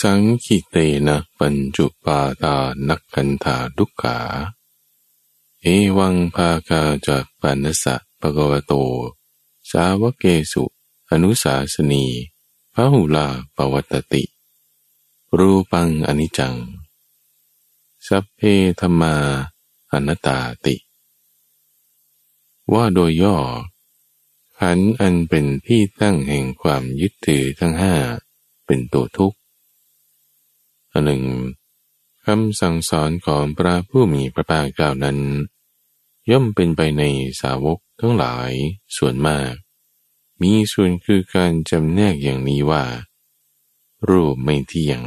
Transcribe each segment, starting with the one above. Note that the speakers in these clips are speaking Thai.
สังคิเตนะปัญจุปาตานักขันธาดุขาเอวังภากาจะปานสะปะกวโต สาวเกสุ อนุสาสนีพระหุลาปวัตติ รูปังอนิจัง สัพเพธรรมาอนัตตาติ ว่าโดยย่อ ขันอันเป็นที่ตั้งแห่งความยึดถือทั้งห้าเป็นตัวทุกข์ อันหนึ่งคำสั่งสอนของพระผู้มีพระภาคเจ้านั้น ย่อมเป็นไปในสาวกทั้งหลายส่วนมาก มีส่วนคือการจำแนกอย่างนี้ว่า รูปไม่เที่ยง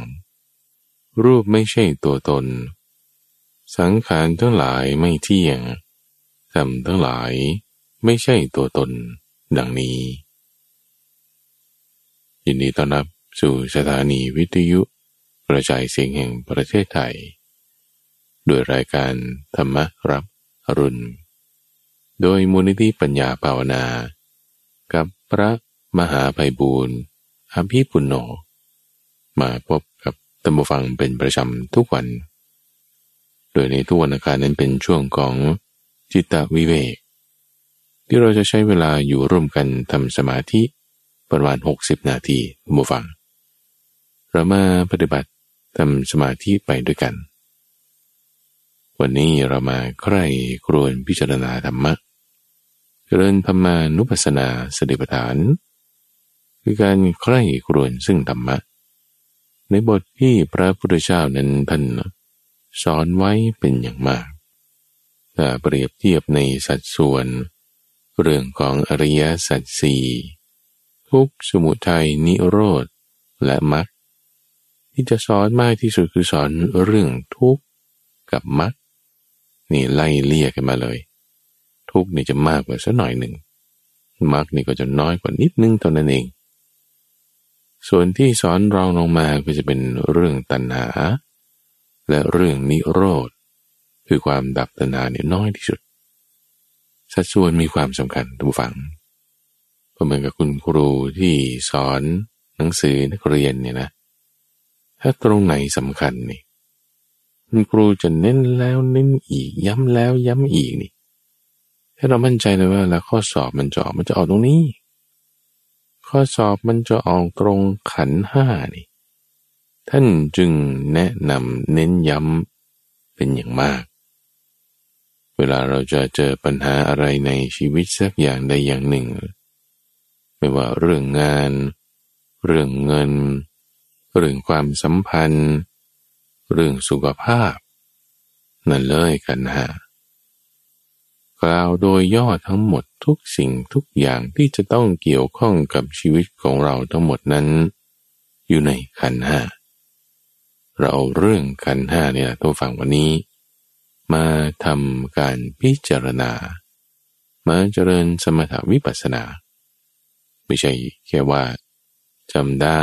รูปไม่ใช่ตัวตน สังขารทั้งหลายไม่เที่ยงธรรมทั้งหลายไม่ใช่ตัวตน ดังนี้ ยินดีต้อนรับสู่สถานีวิทยุ กระจายเสียงแห่งประเทศไทยด้วยรายการธรรมรับอรุณ โดยมูลนิธิปัญญาภาวนา กับพระมหาภัยบูรณ์อภิปุณโญมาพบกับตัมบูฟังเป็นประจำทุกวัน โดยในทุกวันอาคารนั้นเป็นช่วงของจิตวิเวก ที่เราจะใช้เวลาอยู่ร่วมกันทำสมาธิประมาณ 60 นาทีมูฟังเรามาปฏิบัติ ทำสมาธิไปด้วยกัน วันนี้เรามาใคร่ครวญพิจารณาธรรมะเจริญธรรมานุปัสสนาสติปัฏฐาน คือการใคร่ครวญซึ่งธรรมะ ในบทที่พระพุทธเจ้านั้นท่านสอนไว้เป็นอย่างมากถ้าเปรียบเทียบในสัดส่วน เรื่องของอริยสัจสี่ทุกสมุทัยนิโรธและมรรค ที่จะสอนมากที่สุดคือสอนเรื่องทุกข์กับมรรคนี่ไล่เลี่ยกันมาเลย ทุกข์นี่จะมากกว่าสักหน่อยหนึ่งมรรคนี่ก็จะน้อยกว่านิดนึงเท่านั้นเอง ส่วนที่สอนรองลงมาก็จะเป็นเรื่องตัณหา และเรื่องนิโรธ คือความดับตัณหาเนี่ยน้อยที่สุด สัดส่วนมีความสำคัญทุกฝังเหมือนกับคุณครูที่สอนหนังสือนักเรียนเนี่ยนะ ถ้าตรงไหนสำคัญนี่คุณครูจะเน้นแล้วเน้นอีก ย้ำแล้วย้ำอีกนี่ให้เรามั่นใจเลยว่าแล้วข้อสอบมันจะออกมันจะออกตรงนี้ ข้อสอบมันจะออกตรงขันห้านี่ ท่านจึงแนะนำเน้นย้ำเป็นอย่างมาก เวลาเราจะเจอปัญหาอะไรในชีวิตสักอย่างใดอย่างหนึ่ง ไม่ว่าเรื่องงาน เรื่องเงิน เรื่องความสัมพันธ์ เรื่องสุขภาพ นั่นเลยกันฮะกล่าวโดยย่อทั้งหมดทุกสิ่งทุกอย่างที่จะต้องเกี่ยวข้องกับชีวิตของเราทั้งหมดนั้น อยู่ในขันห้าเราเรื่องขันห้าเนี่ยตัวฝั่งวันนี้ มาทำการพิจารณา มาเจริญสมถวิปัสสนา ไม่ใช่แค่ว่าจำได้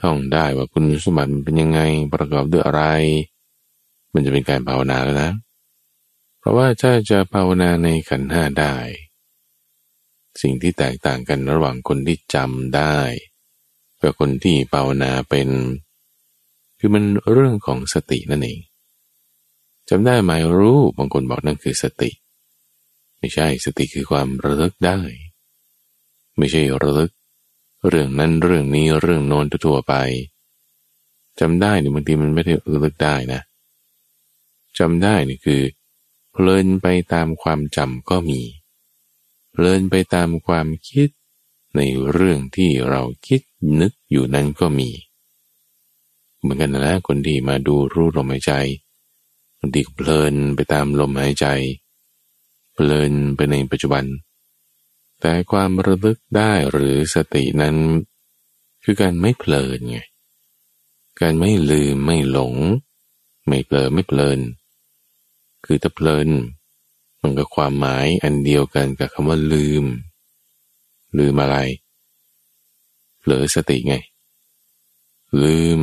ท่องได้ว่าคุณสมบัติเป็นยังไงประกอบด้วยอะไร มันจะเป็นการภาวนาแล้วนะ เพราะว่าถ้าจะภาวนาในขันห้าได้ สิ่งที่แตกต่างกันระหว่างคนที่จำได้กับคนที่ภาวนาเป็น คือมันเรื่องของสตินั่นเองจำได้หมายรู้บางคนบอกนั่นคือสติ ไม่ใช่สติคือความระลึกได้ ไม่ใช่ระลึก เรื่องนั้นเรื่องนี้เรื่องโน้นทั่วไปจำได้เนี่ยบางทีมันไม่ได้ระลึกได้นะจำได้นี่คือ เพลินไปตามความจำก็มี เพลินไปตามความคิดในเรื่องที่เราคิดนึกอยู่นั้นก็มี เหมือนกันนะคนที่มาดูรู้ลมหายใจบางทีเพลินไปตามลมหายใจ เพลินไปในปัจจุบัน แต่ความระลึกได้หรือสตินั้น คือการไม่เพลินไง การไม่ลืมไม่หลง ไม่เผลอไม่เพลิน คือถ้าเพลิน มันก็ความหมายอันเดียวกันกับคำว่าลืม ลืมอะไร เผลอสติไง ลืม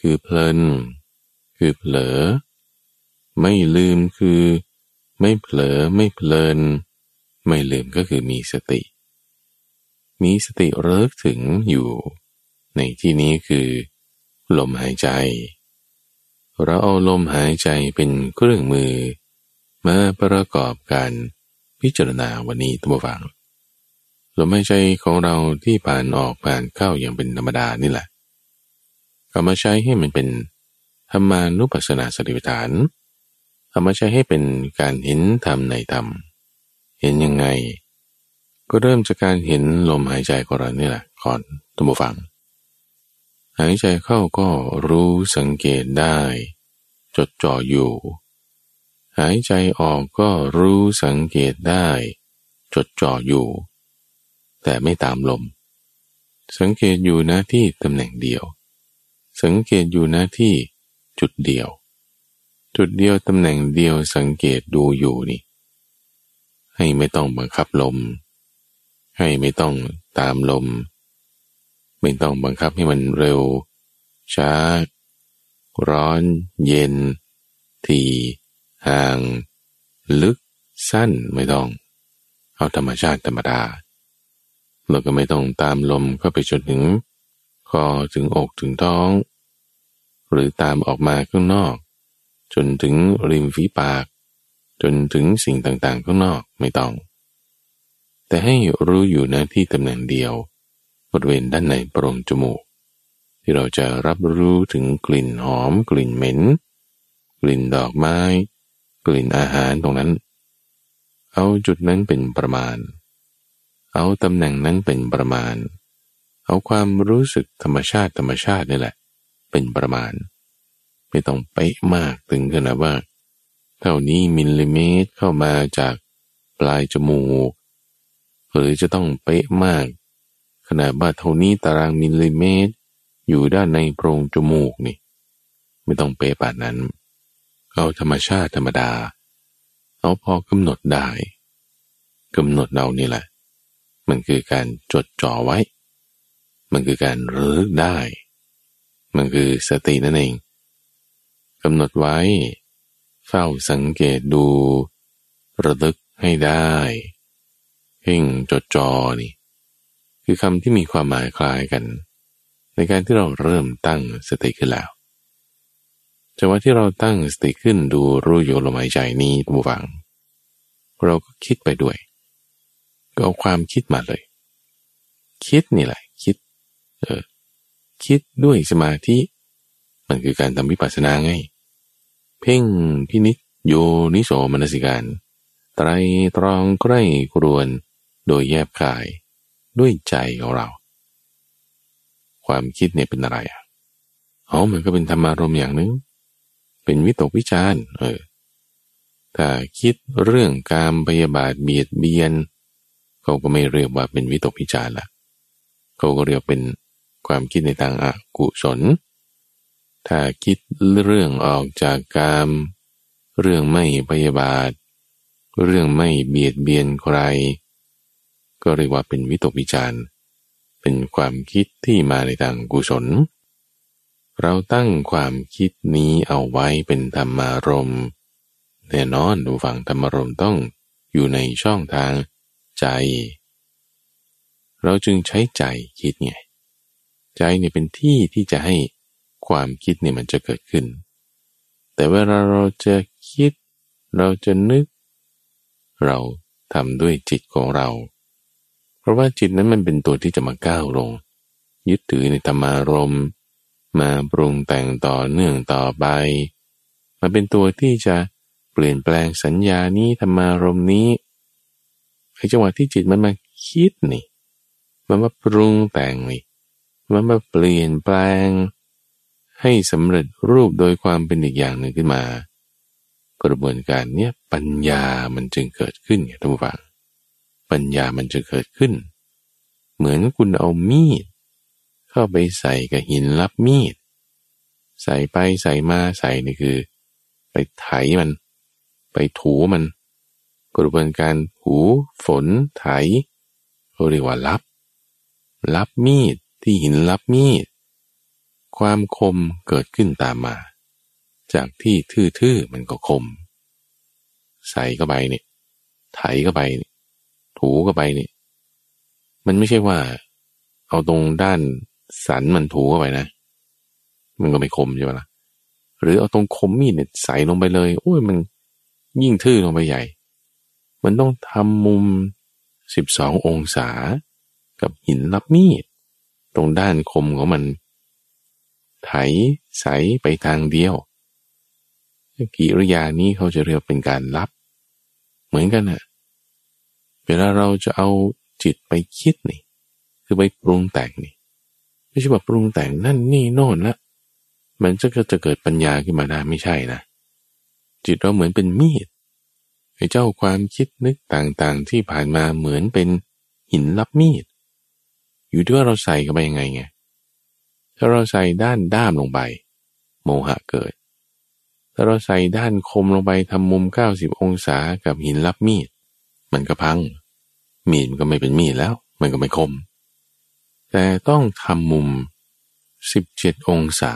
คือเพลิน คือเผลอ ไม่ลืมคือ ไม่เผลอไม่เพลิน ไม่ลืมก็คือมีสติ มีสติเลิกถึงอยู่ ในที่นี้คือ ลมหายใจ เราเอาลมหายใจเป็นเครื่องมือ มาประกอบการพิจารณาวันนี้ทุกฝังลมหายใจของเราที่ผ่านออกผ่านเข้าอย่างเป็นธรรมดานี่แหละเอามาใช้ให้มันเป็นธรรมานุปัสสนาสติปัฏฐานเอามาใช้ให้เป็นการเห็นธรรมในธรรม เห็นยังไง ก็เริ่มจากการเห็นลมหายใจของเรานี่แหละก่อนตัมฟัง หายใจเข้าก็รู้สังเกตได้ จดจ่ออยู่ หายใจออกก็รู้สังเกตได้ จดจ่ออยู่ แต่ไม่ตามลม สังเกตอยู่หน้าที่ตำแหน่งเดียว สังเกตอยู่หน้าที่จุดเดียว จุดเดียวตำแหน่งเดียวสังเกตดูอยู่นี่ ให้ไม่ต้องบังคับลม ให้ไม่ต้องตามลม ไม่ต้องบังคับให้มันเร็ว ช้า ร้อน เย็น ทีห่าง ลึก สั้นไม่ต้อง เอาธรรมชาติธรรมดาเราก็ไม่ต้องตามลมเข้าไปจนถึงคอถึงอกถึงท้อง หรือตามออกมาข้างนอก จนถึงริมฝีปาก จนถึงสิ่งต่างๆข้างนอกไม่ต้อง แต่ให้รู้อยู่นะที่ตำแหน่งเดียว บริเวณด้านในโปรงจมูก ที่เราจะรับรู้ถึงกลิ่นหอม กลิ่นเหม็น กลิ่นดอกไม้ กลิ่นอาหารตรงนั้น เอาจุดนั้นเป็นประมาณ เอาตำแหน่งนั้นเป็นประมาณ เอาความรู้สึกธรรมชาติธรรมชาตินี่แหละ เป็นประมาณ ไม่ต้องเป๊ะมากถึงขนาดว่า เท่านี้มิลลิเมตรเข้ามาจากปลายจมูก หรือจะต้องเป๊ะมาก ขนาดว่าเท่านี้ตารางมิลลิเมตร อยู่ด้านในโพรงจมูกนี่ ไม่ต้องเป๊ะปานนั้น เอาธรรมชาติธรรมดา เอาพอกำหนดได้กำหนดเรานี่แหละ มันคือการจดจ่อไว้ มันคือการรึกได้ มันคือสตินั่นเองกำหนดไว้ เฝ้าสังเกตดู ระลึกให้ได้เพ่งจดจอนี่ คือคำที่มีความหมายคล้ายกัน ในการที่เราเริ่มตั้งสติขึ้นแล้วจังหวะที่เราตั้งสติขึ้นดูรู้อยู่ลมหายใจนี้ตัวฟัง เราก็คิดไปด้วย ก็เอาความคิดมาเลย คิดนี่แหละ คิด เออ คิดด้วยสมาธิ มันคือการทำวิปัสสนาไง เพ่งพินิจโยนิโสมนสิการ ไตรตรองใกล้กรวน โดยแยบกายด้วยใจของเรา ความคิดเนี่ยเป็นอะไรอะอ๋อมันก็เป็นธรรมารมอย่างหนึ่งเป็นวิตกวิจารเออถ้าคิดเรื่องการพยาบาทเบียดเบียน เขาก็ไม่เรียกว่าเป็นวิตกวิจารละเขาก็เรียกเป็นความคิดในทางอากุศล ถ้าคิดเรื่องออกจากกาม เรื่องไม่พยาบาท เรื่องไม่เบียดเบียนใคร ก็เรียกว่าเป็นวิตกวิจารณ์เป็นความคิดที่มาในทางกุศล เราตั้งความคิดนี้เอาไว้เป็นธรรมารมแน่นอนดูฝั่งธรรมารมต้องอยู่ในช่องทางใจ เราจึงใช้ใจคิดไง ใจเนี่ยเป็นที่ที่จะให้ ความคิดเนี่ยมันจะเกิดขึ้น แต่เวลาเราจะคิด เราจะนึก เราทำด้วยจิตของเรา เพราะว่าจิตนั้นมันเป็นตัวที่จะมาก้าวลง ยึดถือในธรรมารมมาปรุงแต่งต่อเนื่องต่อไป มาเป็นตัวที่จะเปลี่ยนแปลงสัญญานี้ธรรมารมนี้ไอ้จังหวะที่จิตมันมาคิดนี่ มันมาปรุงแต่งนี่ มันมาเปลี่ยนแปลง ให้สำเร็จรูปโดยความเป็นอีกอย่างหนึ่งขึ้นมา กระบวนการเนี้ยปัญญามันจึงเกิดขึ้นไงท่านผู้ฟังปัญญามันจะเกิดขึ้น เหมือนคุณเอามีด เข้าไปใส่กับหินรับมีด ใส่ไปใส่มาใส่นี่คือ ไปไถมัน ไปถูมัน กระบวนการถูฝนไถเขาเรียกว่ารับ รับมีดที่หินรับมีด ความคมเกิดขึ้นตามมา จากที่ทื่อๆมันก็คม ใส่เข้าไปเนี่ยไถเข้าไปเนี่ยถูเข้าไปเนี่ยมันไม่ใช่ว่า เอาตรงด้านสันมันถูเข้าไปนะ มันก็ไม่คมใช่ไหมล่ะหรือเอาตรงคมมีดเนี่ยใส่ลงไปเลยโอ้ยมันยิ่งทื่อลงไปใหญ่ มันต้องทำมุมสิบสององศา กับหินรับมีด ตรงด้านคมของมัน ไถใสไปทางเดียว กิริยานี้เขาจะเรียกเป็นการรับ เหมือนกันนะเวลาเราจะเอาจิตไปคิดนี่ คือไปปรุงแต่งนี่ ไม่ใช่แบบปรุงแต่งนั่นนี่โน่นละมันจะก็จะเกิดปัญญาขึ้นมาได้ไม่ใช่นะ จิตเราเหมือนเป็นมีดไอ้เจ้าความคิดนึกต่างๆ ที่ผ่านมาเหมือนเป็นหินรับมีด อยู่ที่ว่าเราใส่กันไปยังไงไง ถ้าเราใส่ด้านด้ามลงไป โมหะเกิด ถ้าเราใส่ด้านคมลงไปทำมุม 90 องศากับหินรับมีด มันก็พัง มีดมันก็ไม่เป็นมีดแล้ว มันก็ไม่คม แต่ต้องทำมุม 17 องศา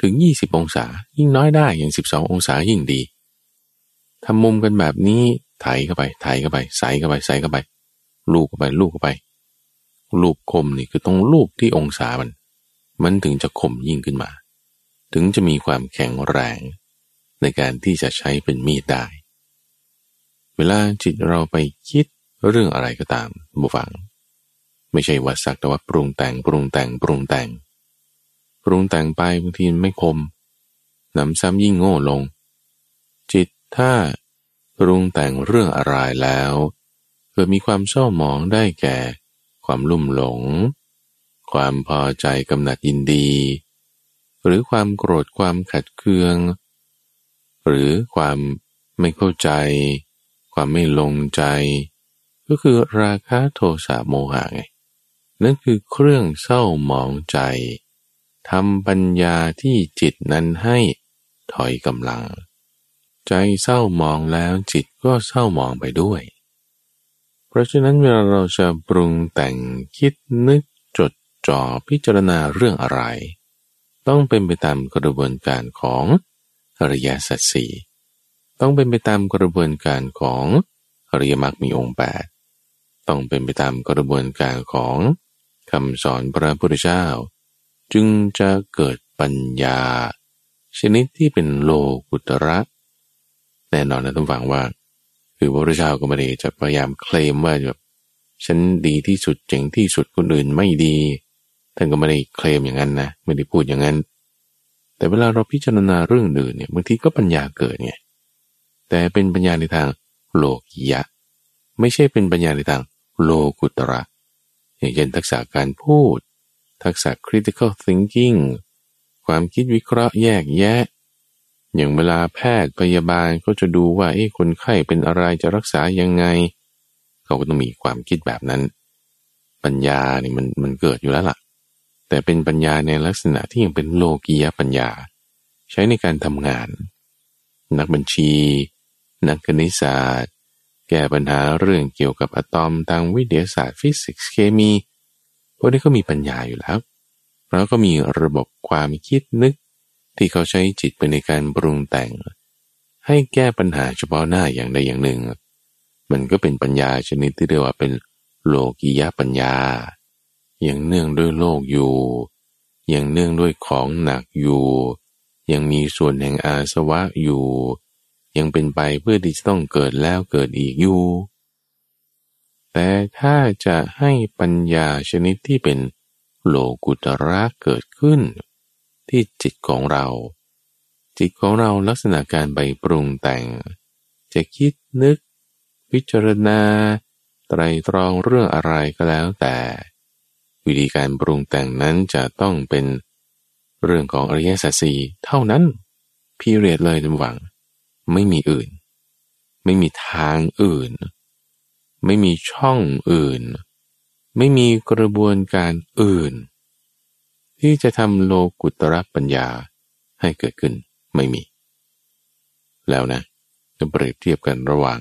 ถึง 20 องศา ยิ่งน้อยได้อย่าง 12 องศายิ่งดีทำมุมกันแบบนี้ไถเข้าไปไถเข้าไป ใส่เข้าไปใส่เข้าไป ลูกเข้าไป ลูกเข้าไป ลูกคมนี่คือต้องลูกที่องศามัน มันถึงจะคมยิ่งขึ้นมา ถึงจะมีความแข็งแรง ในการที่จะใช้เป็นมีดได้ เวลาจิตเราไปคิดเรื่องอะไรก็ตามบุฟัง ไม่ใช่ว่าสักแต่ว่าปรุงแต่งปรุงแต่งปรุงแต่ง ปรุงแต่งไปบางทีไม่คมนำซ้ำยิ่งโง่ลง จิตถ้าปรุงแต่งเรื่องอะไรแล้วเกิดมีความเศร้าหมองได้แก่ ความลุ่มหลง ความพอใจกำหนัดยินดี หรือความโกรธความขัดเคือง หรือความไม่เข้าใจ ความไม่ลงใจ ก็คือราคะโทสะโมหะไงนั่นคือเครื่องเศร้าหมองใจทำปัญญาที่จิตนั้นให้ถอยกำลัง ใจเศร้ามองแล้วจิตก็เศร้ามองไปด้วย เพราะฉะนั้นเวลาเราจะปรุงแต่งคิดนึก จ่อพิจารณาเรื่องอะไร ต้องเป็นไปตามกระบวนการของอริยสัจสี่ต้องเป็นไปตามกระบวนการของอริยมรรคมีองค์แปดต้องเป็นไปตามกระบวนการของคำสอนพระพุทธเจ้า จึงจะเกิดปัญญา ชนิดที่เป็นโลกุตระ แน่นอนนะต้องฟังว่า คือพระพุทธเจ้าก็ไม่ได้จะพยายามเคลมว่าแบบฉันดีที่สุดเจ๋งที่สุดคนอื่นไม่ดี ท่านก็ไม่ได้เคลมอย่างนั้นนะไม่ได้พูดอย่างนั้น แต่เวลาเราพิจารณาเรื่องอื่นเนี่ยบางทีก็ปัญญาเกิดไงแต่เป็นปัญญาในทางโลกิยะ ไม่ใช่เป็นปัญญาในทางโลกุตระอย่างเช่นทักษะการพูด ทักษะ critical thinking ความคิดวิเคราะห์แยกแยะ อย่างเวลาแพทย์พยาบาลก็จะดูว่าไอ้คนไข้เป็นอะไรจะรักษายังไง เขาก็ต้องมีความคิดแบบนั้น ปัญญานี่มันมันเกิดอยู่แล้วล่ะ แต่เป็นปัญญาในลักษณะที่ยังเป็นโลกียปัญญา ใช้ในการทำงาน นักบัญชี นักคณิตศาสตร์ แก้ปัญหาเรื่องเกี่ยวกับอะตอมทางวิทยาศาสตร์ฟิสิกส์เคมีพวกนี้ก็มีปัญญาอยู่แล้วแล้วก็มีระบบความคิดนึก ที่เขาใช้จิตไปในการปรุงแต่ง ให้แก้ปัญหาเฉพาะหน้าอย่างใดอย่างหนึ่ง มันก็เป็นปัญญาชนิดที่เรียกว่าเป็นโลกียปัญญา ย่างเนื่องด้วยโลกอยู่อย่างเนื่องด้วยของหนักอยู่ ยังมีส่วนแห่งอาสวะอยู่ ยังเป็นไปเพื่อที่จะต้องเกิดแล้วเกิดอีกอยู่ แต่ถ้าจะให้ปัญญาชนิดที่เป็นโลกุตระเกิดขึ้น ที่จิตของเรา จิตของเราลักษณะการไปปรุงแต่ง จะคิดนึก พิจารณา ไตรตรองเรื่องอะไรก็แล้วแต่ วิธีการปรุงแต่งนั้นจะต้องเป็นเรื่องของอริยสัจสี่เท่านั้นพีเรียดเลยจำหวัง ไม่มีอื่น ไม่มีทางอื่น ไม่มีช่องอื่น ไม่มีกระบวนการอื่น ที่จะทำโลกุตระปัญญาให้เกิดขึ้นไม่มี แล้วนะจะเปรียบเทียบกันระหว่าง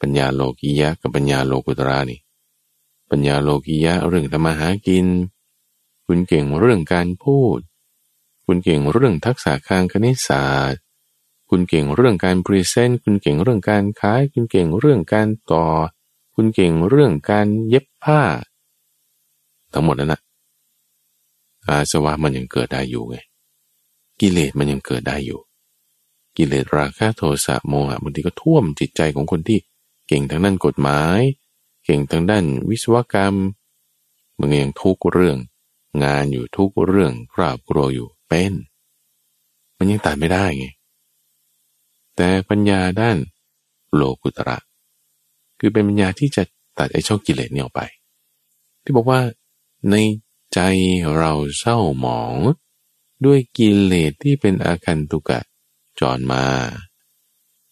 ปัญญาโลกิยะกับปัญญาโลกุตระนี่ ปัญญาโลกิยะเรื่องธรรมหากิน คุณเก่งเรื่องการพูด คุณเก่งเรื่องทักษะทางคณิตศาสตร์ คุณเก่งเรื่องการพรีเซนต์ คุณเก่งเรื่องการขาย คุณเก่งเรื่องการต่อ คุณเก่งเรื่องการเย็บผ้า ทั้งหมดนั้นนะอาสวะมันยังเกิดได้อยู่ไง กิเลสมันยังเกิดได้อยู่ กิเลสราคะโทสะโมหะบางทีก็ท่วมจิตใจของคนที่เก่งทางด้านกฎหมาย เก่งทางด้านวิศวกรรมมันยังทุกเรื่อง งานอยู่ทุกเรื่องครอบครัวอยู่เป็น มันยังตัดไม่ได้ไงแต่ปัญญาด้านโลกุตระ คือเป็นปัญญาที่จะตัดไอ้ช่องกิเลสเนี่ยออกไป ที่บอกว่าในใจเราเศร้าหมอง ด้วยกิเลสที่เป็นอาคันตุกะจรมา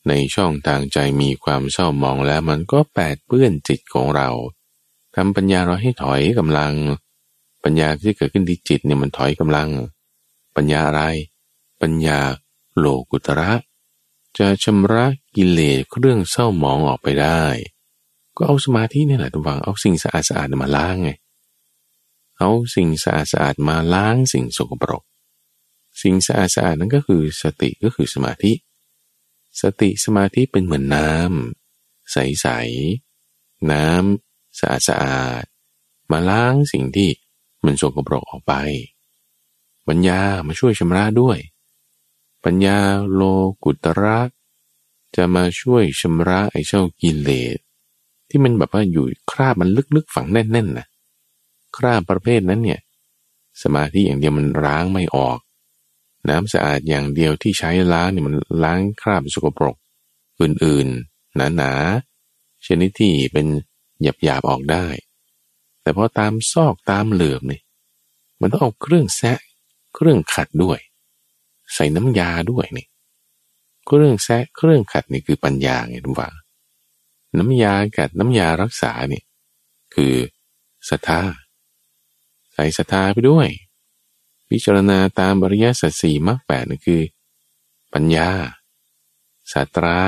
ในช่องทางใจมีความเศร้ามองแล้วมันก็แปดเปื้อนจิตของเราทำปัญญาเราให้ถอยกำลัง ปัญญาที่เกิดขึ้นที่จิตเนี่ยมันถอยกำลัง ปัญญาอะไร ปัญญาโลกุตระ จะชำระกิเลสเครื่องเศร้าหมองออกไปได้ ก็เอาสมาธินี่แหละทุกฝังเอาสิ่งสะอาดสะอาดมาล้างไงเอาสิ่งสะอาดสะอาดมาล้างสิ่งสกปรก สิ่งสะอาดสะอาดนั้นก็คือสติก็คือสมาธิ สติสมาธิเป็นเหมือนน้ำใสๆน้ำสะอาดสะอาดมาล้างสิ่งที่มันสกปรกออกไป ปัญญามาช่วยชำระด้วย ปัญญาโลกุตระจะมาช่วยชำระไอ้เจ้ากิเลสที่มันแบบว่าอยู่คราบมันลึกๆฝังแน่นๆนะคราบประเภทนั้นเนี่ย สมาธิอย่างเดียวมันล้างไม่ออก น้ำสะอาดอย่างเดียวที่ใช้ล้างเนี่ยมันล้างคราบสกปรกอื่นๆ หนาๆชนิดที่เป็นหยาบๆออกได้ แต่พอตามซอกตามเหลือบนี่มันต้องเอาเครื่องแซะเครื่องขัดด้วย ใส่น้ำยาด้วยนี่เครื่องแซะเครื่องขัดนี่คือปัญญาไงทุกฝังน้ำยากัดน้ำยารักษาเนี่ยคือศรัทธาใส่ศรัทธาไปด้วย พิจารณาตามบริยสัจสี่มรรคแปดนี่คือ ปัญญาสาตรา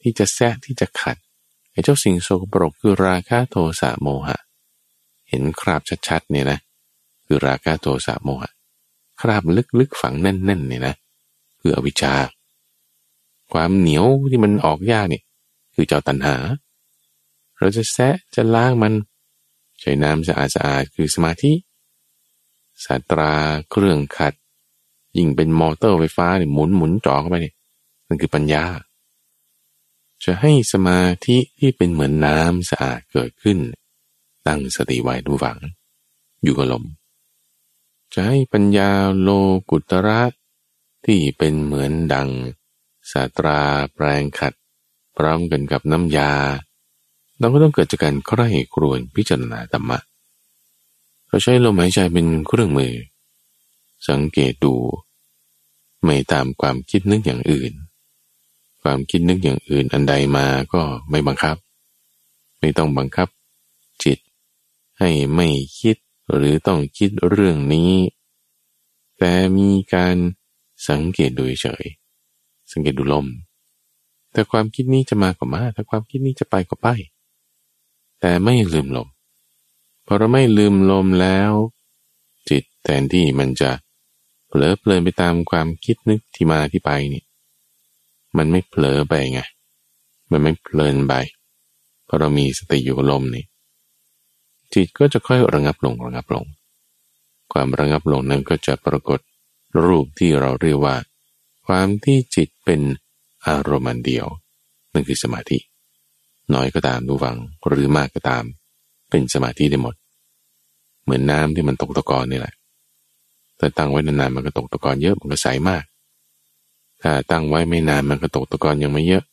ที่จะแซะที่จะขัดไอ้เจ้าสิ่งโสกปรกคือราคะโทสะโมหะ เห็นคราบชัดๆเนี่ยนะคือราคะโทสะโมหะ คราบลึกๆฝังแน่นๆเนี่ยนะคืออวิชชา ความเหนียวที่มันออกยากเนี่ยคือเจ้าตัณหา เราจะแซะจะล้างมันใช้น้ำสะอาดสะอาดคือสมาธิ สาตราเครื่องขัด ยิ่งเป็นมอเตอร์ไฟฟ้าเนี่ยหมุนหมุนจ่อเข้าไปเนี่ยนั่นคือปัญญา จะให้สมาธิที่เป็นเหมือนน้ำสะอาดเกิดขึ้น ตั้งสติไว้ดูฝัง อยู่กับลม จะให้ปัญญาโลกุตระ ที่เป็นเหมือนดังสาตราแปลงขัด พร้อมกันกับน้ำยา เราก็ต้องเกิดจากการใคร่ครวญพิจารณาธรรมะ เราใช้ลมหายใจเป็นเครื่องมือ สังเกตดู ไม่ตามความคิดนึกอย่างอื่น ความคิดนึกอย่างอื่นอันใดมาก็ไม่บังคับ ไม่ต้องบังคับ จิต ให้ไม่คิดหรือต้องคิดเรื่องนี้ แต่มีการสังเกตดูเฉย สังเกตดูลม แต่ความคิดนี้จะมาก็มาถ้าความคิดนี้จะไปก็ไป แต่ไม่ลืมลม พอเราไม่ลืมลมแล้ว จิตแทนที่มันจะเผลอเพลินไปตามความคิดนึกที่มาที่ไปนี่มันไม่เผลอไปไง มันไม่เพลินไปพอเรามีสติอยู่กับลมนี่จิตก็จะค่อยระงับลงระงับลง ความระงับลงนั้นก็จะปรากฏรูปที่เราเรียกว่า ความที่จิตเป็นอารมณ์เดียว นั่นคือสมาธิ น้อยก็ตามดูฟังหรือมากก็ตาม เป็นสมาธิได้หมด เหมือนน้ำที่มันตกตะกอนนี่แหละแต่ตั้งไว้นานๆมันก็ตกตะกอนเยอะมันก็ใสมาก ถ้าตั้งไว้ไม่นานมันก็ตกตะกอนยังไม่เยอะ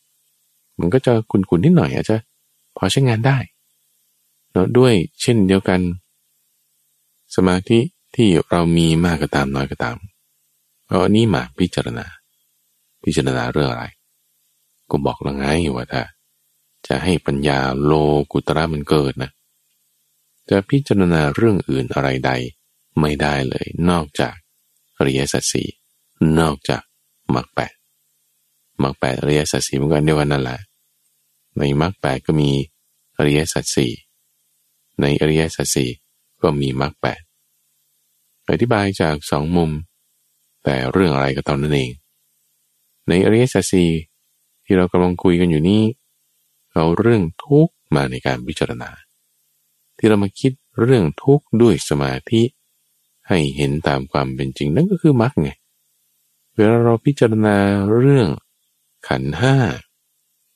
มันก็จะขุ่นๆนิดหน่อยอาจจะพอใช้งานได้แล้วด้วยเช่นเดียวกัน สมาธิที่เรามีมากก็ตามน้อยก็ตามเอาอันนี้มาพิจารณา พิจารณาเรื่องอะไร ก็บอกแล้วไงว่าถ้าจะให้ปัญญาโลกุตระมันเกิดนะ จะพิจารณาเรื่องอื่นอะไรใด ไม่ได้เลย นอกจากอริยสัจสี่นอกจากมรรคแปดมรรคแปดอริยสัจสี่มันก็เดียวกันนั่นแหละในมรรคแปดก็มีอริยสัจสี่ในอริยสัจสี่ก็มีมรรคแปดอธิบายจากสองมุม แต่เรื่องอะไรก็ตอนนั้นเอง ในอริยสัจสี่ที่เรากำลังคุยกันอยู่นี้เอาเรื่องทุกมาในการพิจารณา ที่เรามาคิดเรื่องทุกข์ด้วยสมาธิให้เห็นตามความเป็นจริงนั่นก็คือมรรคไง เวลาเราพิจารณาเรื่องขันห้า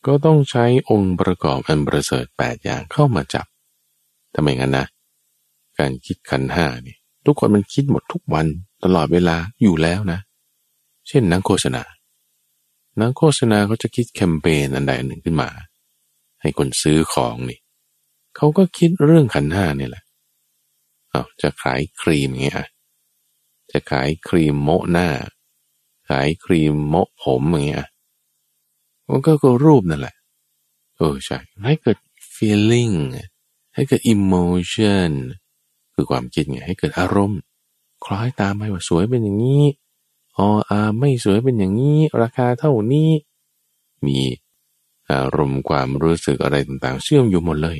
ก็ต้องใช้องค์ประกอบอันประเสริฐแปดอย่างเข้ามาจับทำไมงั้นนะ การคิดขันห้านี่ทุกคนมันคิดหมดทุกวันตลอดเวลาอยู่แล้วนะ เช่นนักโฆษณา นักโฆษณาเขาจะคิดแคมเปญอันใดอันหนึ่งขึ้นมา ให้คนซื้อของนี่ เขาก็คิดเรื่องขันห้านี่แหละเอาจะขายครีมเงี้ยจะขายครีมโมหน้า ขายครีมโมผมอย่างเงี้ยมันก็ก็รูปนั่นแหละเออใช่ให้เกิด feeling ให้เกิด emotion คือความคิดไงให้เกิดอารมณ์ คล้อยตามไปว่าสวยเป็นอย่างนี้อ๋ออาไม่สวยเป็นอย่างนี้ ราคาเท่านี้ มีอารมณ์ความรู้สึกอะไรต่างๆ เชื่อมอยู่หมดเลย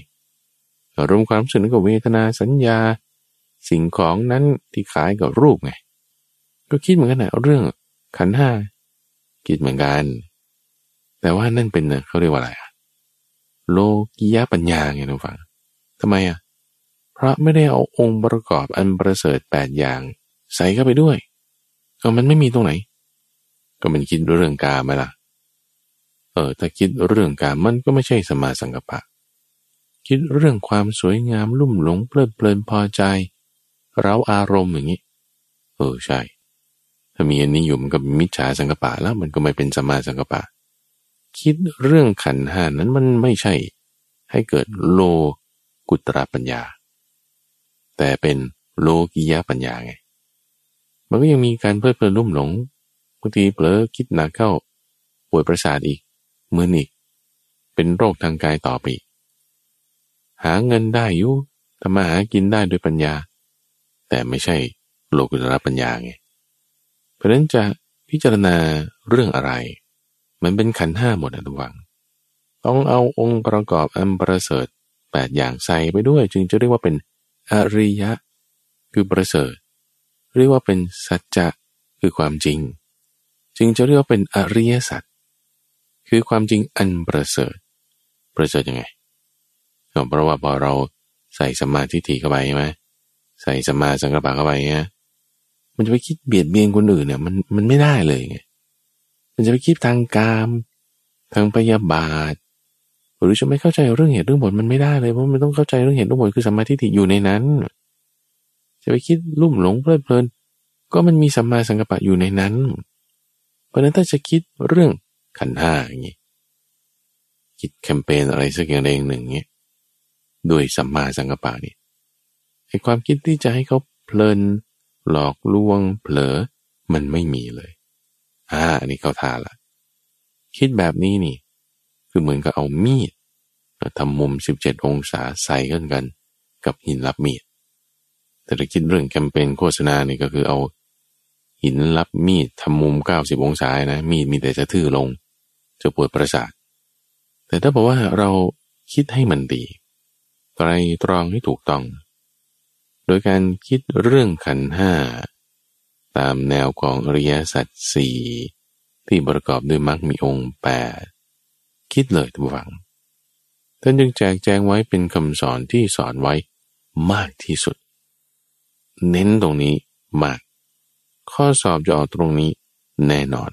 อารมณ์ความรู้สึกกับเวทนาสัญญา สิ่งของนั้นที่ขายกับรูปไง ก็คิดเหมือนกันนะเรื่องขันห้าคิดเหมือนกัน แต่ว่านั่นเป็นเขาเรียกว่าอะไรอะโลกิยะปัญญาไงทุกฝังทำไมอะเพราะไม่ได้เอาองค์ประกอบอันประเสริฐแปดอย่าง ใส่เข้าไปด้วยก็มันไม่มีตรงไหน ก็มันคิดเรื่องกาไหมล่ะ เออถ้าคิดเรื่องกามันก็ไม่ใช่สมาสังกปะ คิดเรื่องความสวยงามลุ่มหลงเพลิดเพลินพอใจเราอารมณ์อย่างนี้ เออใช่ ถ้ามีอันนี้อยู่มันก็มิจฉาสังกปะแล้วมันก็ไม่เป็นสมาสังกปะ คิดเรื่องขันหานั้นมันไม่ใช่ ให้เกิดโลกุตระปัญญา แต่เป็นโลกิยะปัญญาไง มันก็ยังมีการเพลิดเพลินรุ่มหลงบางทีเผลอคิดหนักเข้าป่วยประสาทอีกมือนอีก เป็นโรคทางกายต่อไป หาเงินได้ยุทำมาหากินได้ด้วยปัญญา แต่ไม่ใช่โลกุตระปัญญาไงเพราะนั้นจะพิจารณาเรื่องอะไร มันเป็นขันห้าหมดนะทุกวัง ต้องเอาองค์ประกอบอันประเสริฐแปดอย่างใส่ไปด้วย จึงจะเรียกว่าเป็นอริยะ คือประเสริฐ เรียกว่าเป็นสัจจะคือความจริง จึงจะเรียกว่าเป็นอริยสัจคือความจริงอันประเสริฐ ประเสริฐยังไง ก็เพราะว่าพอเราใส่สมาธิถี่เข้าไปใช่ไหมใส่สมาสังกัปปะเข้าไปเนี่ยมันจะไปคิดเบียดเบียนคนอื่นเนี่ยมันมันไม่ได้เลยไงมันจะไปคิดทางกาม ทางพยาบาท หรือจะไม่เข้าใจเรื่องเหตุเรื่องผลมันไม่ได้เลยเพราะมันต้องเข้าใจเรื่องเหตุเรื่องผลคือสัมมาทิฏฐิอยู่ในนั้น จะไปคิดลุ่มหลงเพลิดเพลิน ก็มันมีสัมมาสังกัปปะอยู่ในนั้น เพราะนั้นถ้าจะคิดเรื่องขันห้าอย่างนี้คิดแคมเปญอะไรสักอย่างใดอย่างหนึ่งเงี้ย โดยสัมมาสังกัปปะนี่ไอความคิดที่จะให้เขาเพลิน หลอกลวง เผลอ มันไม่มีเลยอ่าอันนี้เขาทาละคิดแบบนี้นี่ คือเหมือนกับเอามีดทำมุมสิบเจ็ดองศาใส่กันกัน กับหินรับมีด แต่ถ้าคิดเรื่องแคมเปญโฆษณานี่ก็คือเอา หินรับมีดทำมุมเก้าสิบองศานะ มีดมีแต่จะทื่อลง จะปวดประสาท แต่ถ้าบอกว่าเราคิดให้มันดี ไตรตรองให้ถูกต้อง โดยการคิดเรื่องขันห้าตามแนวของอริยสัจสี่ที่ประกอบด้วยมรรคมีองค์แปดคิดเลยทุกฝัง ท่านจึงแจกแจงไว้เป็นคำสอนที่สอนไว้มากที่สุด เน้นตรงนี้มาก ข้อสอบจะออกตรงนี้แน่นอน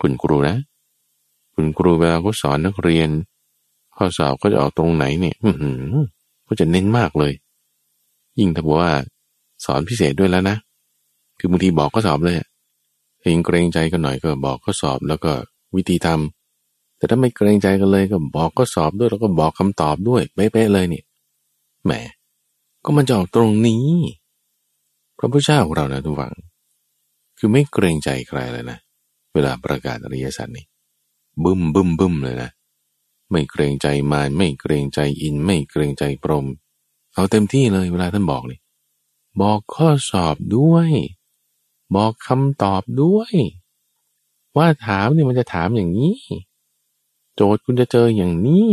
คุณครูนะ คุณครูเวลาเขาสอนนักเรียน ข้อสอบก็จะออกตรงไหนเนี่ยอืก็จะเน้นมากเลย ยิ่งถ้าบอกว่า สอนพิเศษด้วยแล้วนะ คือบางทีบอกข้อสอบเลยเองเกรงใจกันหน่อยก็บอกข้อสอบแล้วก็วิธีทำแต่ถ้าไม่เกรงใจกันเลยก็บอกข้อสอบด้วยแล้วก็บอกคำตอบด้วยเป๊ะเลยเนี่ยแหมก็มันจะออกตรงนี้ พระพุทธเจ้าของเรานะทุกฝัง คือไม่เกรงใจใครเลยนะ เวลาประกาศอริยสัจนี่บึ้มบึ้มบึ้มเลยนะ ไม่เกรงใจมารไม่เกรงใจอิน ไม่เกรงใจพรม เอาเต็มที่เลยเวลาท่านบอกนี่บอกข้อสอบด้วย บอกคำตอบด้วย ว่าถามเนี่ยมันจะถามอย่างนี้ โจทย์คุณจะเจออย่างนี้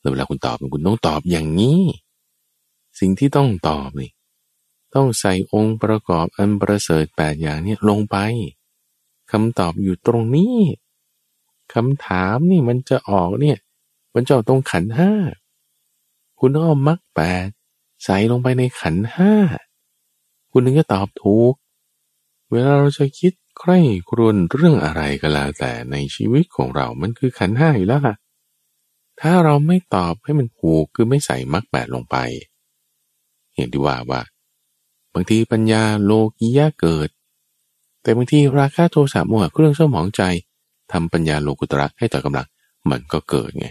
แล้วเวลาคุณตอบคุณต้องตอบอย่างนี้ สิ่งที่ต้องตอบนี่ต้องใส่องค์ประกอบอันประเสริฐแปดอย่างนี้ลงไปคำตอบอยู่ตรงนี้ คำถามนี่มันจะออกเนี่ย มันจะออกตรงขันห้าคุณต้องเอามรรคแปดใส่ลงไปในขันห้าคุณถึงจะตอบถูก เวลาเราจะคิดใคร่ครวญเรื่องอะไรก็แล้วแต่ในชีวิตของเรา มันคือขันห้าอยู่แล้วค่ะ ถ้าเราไม่ตอบให้มันผูกคือไม่ใส่มรรคแปดลงไป เห็นดีว่าว่า บางทีปัญญาโลกียะเกิด แต่บางทีราคาโทสะโมหะเครื่องเศร้าหมองใจ ทำปัญญาโลกุตระให้ต่อกำลังมันก็เกิดไง